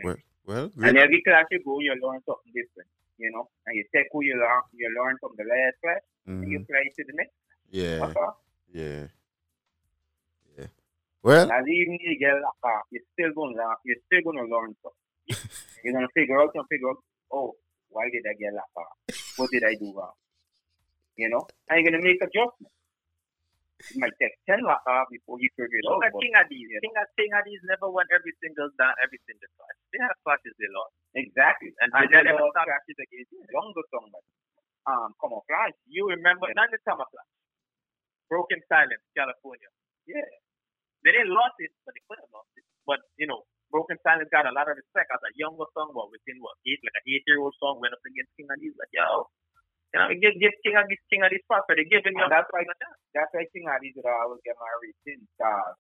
Well, well, And every class you go, you learn something different, you know. And you take who you learn, you learn from the last class, and you Mhm. apply to the next. Yeah. Yeah. Yeah. Well, And even if you get locked off, you're still gonna learn. You're still gonna learn something. you're gonna figure out and figure out, oh, why did I get locked off? What did I do wrong? You know, and you're gonna make adjustments. It might take ten lock off before you figure it out. Look at but- King Addies. King, King Addies never won every single down, every single clash. They have clashes they lost. Exactly. And, they then never all stop against younger songwriters. Um, come on, flash. You remember, not the summer clash. Broken Silence, California. Yeah. They didn't lost it, but they could have lost it. But, you know, Broken Silence got a lot of respect as a younger song, what, within what, eight, like an eight year old song went up against King Addies. Like, yo, you know, give, give King Addies, King Addies props for they giving you And that's why that's why King Addies would always get married since cause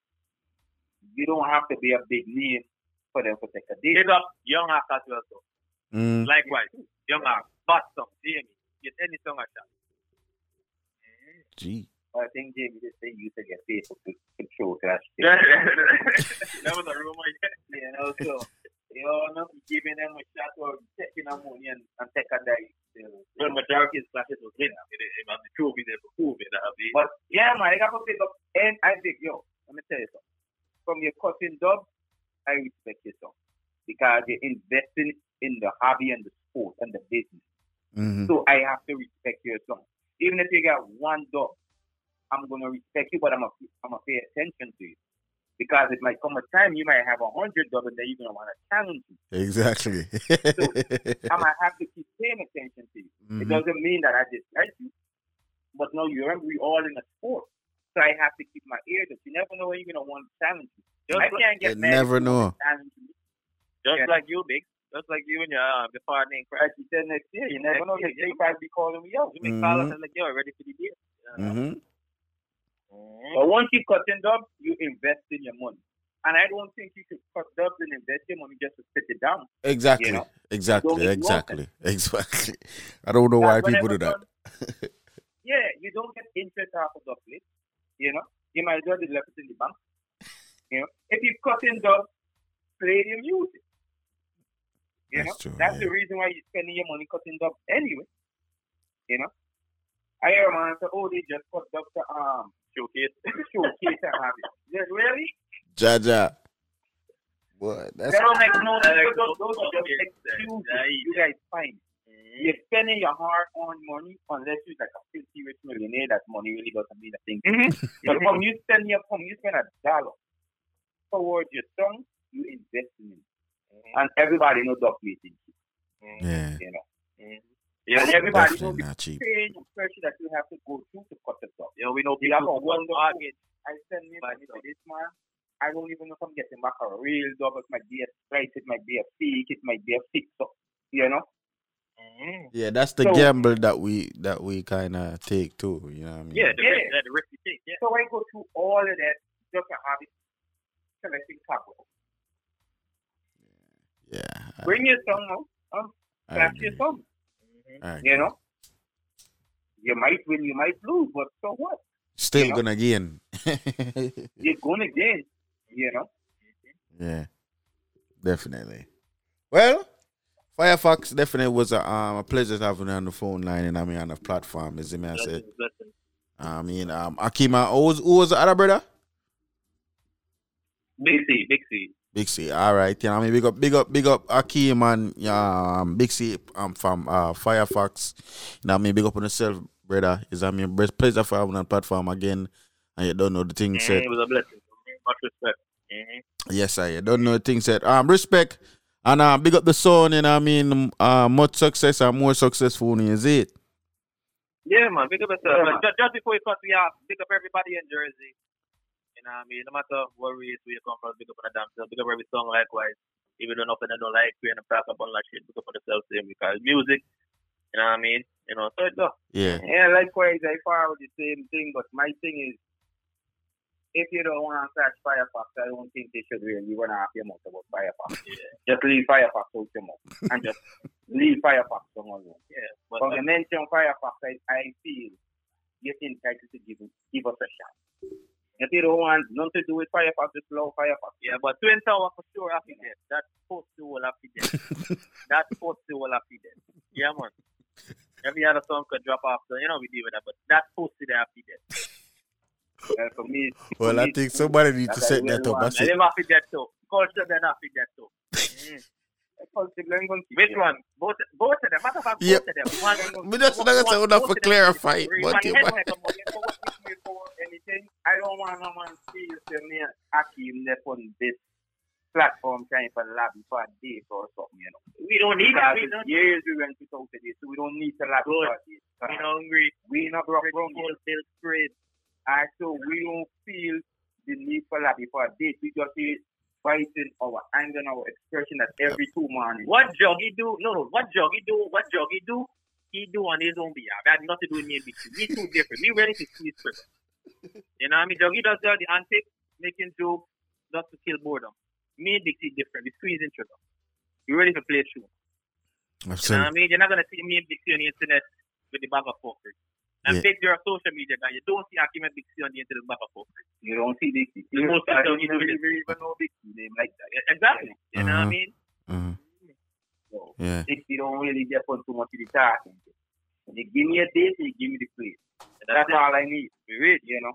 you don't have to be a big name for them to take a deal. Big up Young Act as well, so. Mm. Likewise, Young Act, Boston, Jamie, get any song I shot. Gee. I think Jamie just say you used to get paid for to, to show clash. [laughs] that was a rumor, yeah. You know, so you know, not giving them a shot or taking a money and, and take a dive. Well, majority of clashes was winner. It, it, it, the trophy there for prove it. That'll. But yeah, man, I got to pick up. And I think, yo, let me tell you something. From your cutting dub, I respect you some because you're investing in the hobby and the sport and the business. Mhm. So I have to respect your song. Even if you got one dub, I'm gonna respect you, but I'm gonna I'm gonna pay attention to you because it might come a time you might have a hundred dub and then you're gonna want to challenge me. Exactly. so I might have to keep paying attention to you. It Mhm. doesn't mean that I dislike you, but no, you remember we all in a sport, so I have to keep my ears to. You never know when you're gonna want to challenge me. Just I can't get mad. never know. wanna challenge me. Just Yeah. like you, Big. Just like you and your uh, the partner in Like you said next year, you never know. If They might be calling me out. You may call us Mhm. and like, yo, ready for the deal. hmm But once you cut in dubs, you invest in your money. And I don't think you should cut dubs and invest your money just to sit it down. Exactly. You know? Exactly. Exactly. [laughs] Exactly. I don't know why people do that. [laughs] Yeah, you don't get interest off of list. You know, you might as well just left it in the bank. You know, if you cut in dubs, play your music. You That's know, true, that's yeah. the reason why you're spending your money cutting dubs anyway. You know, I hear a man say, "Oh, they just cut dubs to um [laughs] showcase, showcase and have it." Just really? Jaja. What? That's They don't make no That's those, those, those are just okay. excuses. Right. You guys find. You're spending your hard-earned money unless you're like a filthy rich millionaire. That money really doesn't mean a thing. [laughs] but from you spend your from you spend a dollar towards your song, you invest in it, and everybody knows dog plating. yeah. You know, Yeah, and everybody Definitely knows not cheap. the pain and pressure that you have to go through to cut the dog. Yeah, we know You have people a one who dog. I send me money to this man. I don't even know if I'm getting back a real dog. It might be a slice, it might be a fake, it might be a fix up. You know. Mm-hmm. Yeah, that's the So- gamble that we that we kind of take too. You know what I mean? Yeah, the, Yeah. Risk, the risk you take. Yeah. So I go through all of that just to have it selecting couple. Yeah. Bring your song out. Huh? I your song. I You know? You might win, you might lose, but so what? Still You know? gonna gain. [laughs] You're gonna gain. You know? yeah. Definitely. Well, Firefox definitely was a um a pleasure having you on the phone line and I mean on the platform, as me I said. I mean, um Akima, who was who was the other brother? Big C, Big C. Big C. All right. You know, I mean, big up, big up, big up Akeem and um, Big C um, from uh, Firefox. You know, I mean, big up on yourself, brother. Is I mean, best pleasure for having on platform again. And you don't know the thing said. It was a blessing. Much respect. Mhm. Yes, sir. You don't know the thing said. Um, respect and uh, big up the son. And I mean, uh, much success and more successful. Is it? Yeah, man. Big up yourself. man. Just, just before you cut me off, big up everybody in Jersey. You know what I mean? No matter what race where you come from, big up on the damn self. Big up every song likewise. Even though nothing I don't like, we end up talking about that shit. Big up on the self same because music. You know what I mean? You know, so it go. Yeah. Yeah, likewise, I follow the same thing, but my thing is, if you don't want to catch Firefox, I don't think they should really run off your mouth about Firefox. Just leave Firefox out your mouth and just leave Firefox alone. Yeah, But but when you mention Firefox, I, I feel you're entitled to give, give us a shot. If you don't want nothing to do with Firefox, just love Firefox. Yeah, but Twin Tower for sure happy dead. That pussy will happy dead. [laughs] that pussy will happy dead. Yeah, man. Every other song could drop off, so you know we deal with that, but that pussy they happy dead. Uh, for me, Well, I think somebody needs to That's set that up. I said, dead too. Culture then happy dead too. [laughs] Which one? Both, both of them. Matter of fact, Yep. both of them. One, Me just not gonna say enough for clarify. One But you head might- make a money. before anything, I don't want no man see you say me Akeem left on this platform trying for lobby for a date or something, you know. We don't need that. We don't years we went without a date, so we don't need to lobby Good. for a date. We not hungry. We not broke brown Full yet. bill spread. And so we don't feel the need for lobby for a date. We just feel fighting our anger and our expression at every two mornings. What Joggy do? No, no. What Joggy do? What Joggy do? He do on his own behalf. That had nothing to do with me and Big C. We two different. We ready to squeeze first. You know what I mean? Joggy does the the antics, making jokes, just to kill boredom. Me and Big C different. We squeeze squeezing trigger. We ready to play true. I've You know what I mean? You're not gonna see me and Big C on the internet with the bag of fuckery. And Yeah. big a social media guy. You don't see Akeem and Big C on the internet with bag of fuckery. You don't see Big C. You don't see them, don't you know, even, know Big C name like that. Exactly. You know what I Uh-huh. mean? uh, So, yeah. Big C don't really get on too much of the talking. You give me a date, you give me the place. And That's, all I need. Really, you know.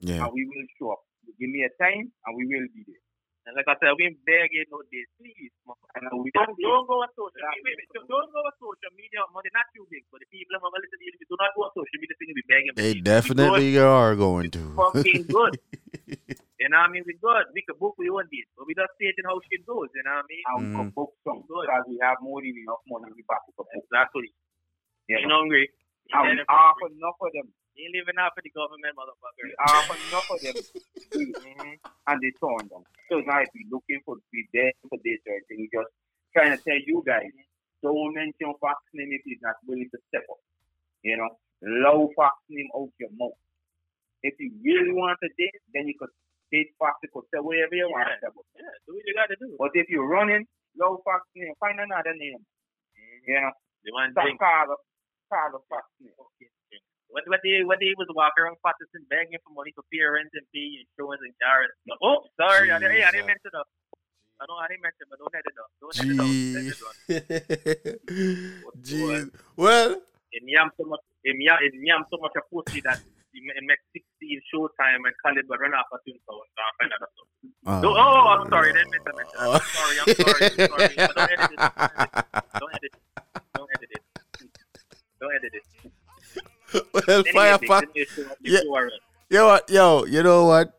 Yeah. And we will show up. You give me a time, and we will be there. And like I said, we ain't begging no days. Please. And we Don't, don't go on social media. Wait, wait, don't- don't go on social media. Money not too big, but the people who are listening to you, do not go on social media thinking we begging. They We definitely are going to. fucking good. [laughs] you know what I mean? We good. We can book we own this, but we just stating how shit goes. You know what I mean? And we can mm. book some because we have more than enough money. We back it up. Exactly. You You know. know, hungry. And we offer enough of them. You ain't living out for the government, motherfucker. Ah, we offer enough of them. Mm-hmm. And they turn them. So now if we're looking for be there for this or anything, just trying to tell you guys, don't mention Fox name if he's not willing to step up. You know, low Fox name out your mouth. If you really want to date, then you could date Fox, you could say whatever you want to about. Yeah, do what you gotta do. But if you're running low Fox name, find another name. Mm-hmm. You know, The one stop drink. call call up Fox name. What what they what they was walking around Paterson begging for money for parents and fee insurance and car. Oh, sorry, I, didn't- hey, I didn't mention that. I don't I didn't mention, but don't edit it up. Don't edit it out. Don't edit it out. Jeez. Well, It yam so much. It yam it yam so much a pussy that it makes sixteen showtime and Caliber run off a tune so I find out stuff. Oh. Oh, oh, I'm sorry, I didn't mention that. I'm sorry, I'm sorry, I'm sorry. But don't edit it. Don't edit it. Don't edit it. Don't edit it. well, Anyway, Firefox. [laughs] big, big, Yeah. Yo, what, yo, you know what?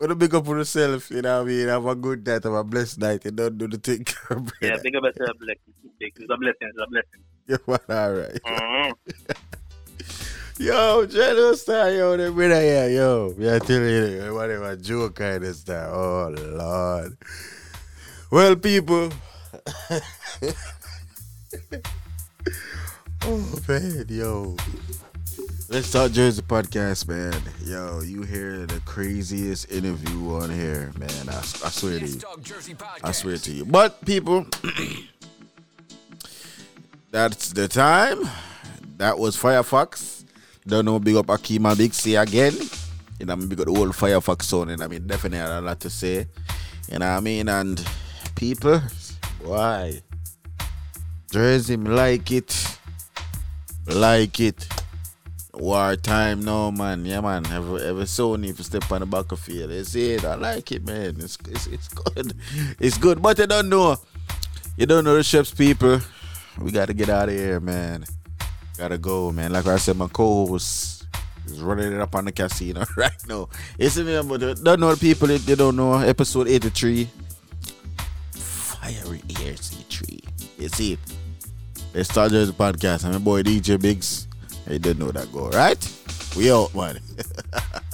Wanna big up on yourself, you know what I mean? Have a good night, have a blessed night, and don't do the thing. [laughs] Yeah, big up yourself, blessing. It's a blessing. It's a blessing. Yeah, what, all right. Mm-hmm. [laughs] Yo, General Star, yo, the brother here, yo. Yeah, tell you, whatever, joke kind of stuff. Oh, Lord. Well, people. Oh, man, yo. Let's talk Jersey podcast, man. Yo, you hear the craziest interview on here, man. I, I swear to you. I swear to you. But people, [clears throat] that's the time. That was Firefox. Don't know, big up Akima Big C again. You know, I mean, big up the whole Firefox on, and I mean, definitely had a lot to say. You know what I mean? And people, why? Jersey, me like it. Like it. War time now, man. Yeah, man. Every, every Sony if you step on the back of field. You see it. I like it, man. It's, it's, it's good. [laughs] It's good. But you don't know. You don't know the chefs, people. We got to get out of here, man. Gotta go, man. Like I said, my co-host is running it up on the casino [laughs] right now. It's me, but don't know the people, they, don't know. Episode 83. Fiery Air C3. You see it. Let's start the podcast. I'm your boy DJ Biggs. You didn't know that go, right? We out, man. [laughs]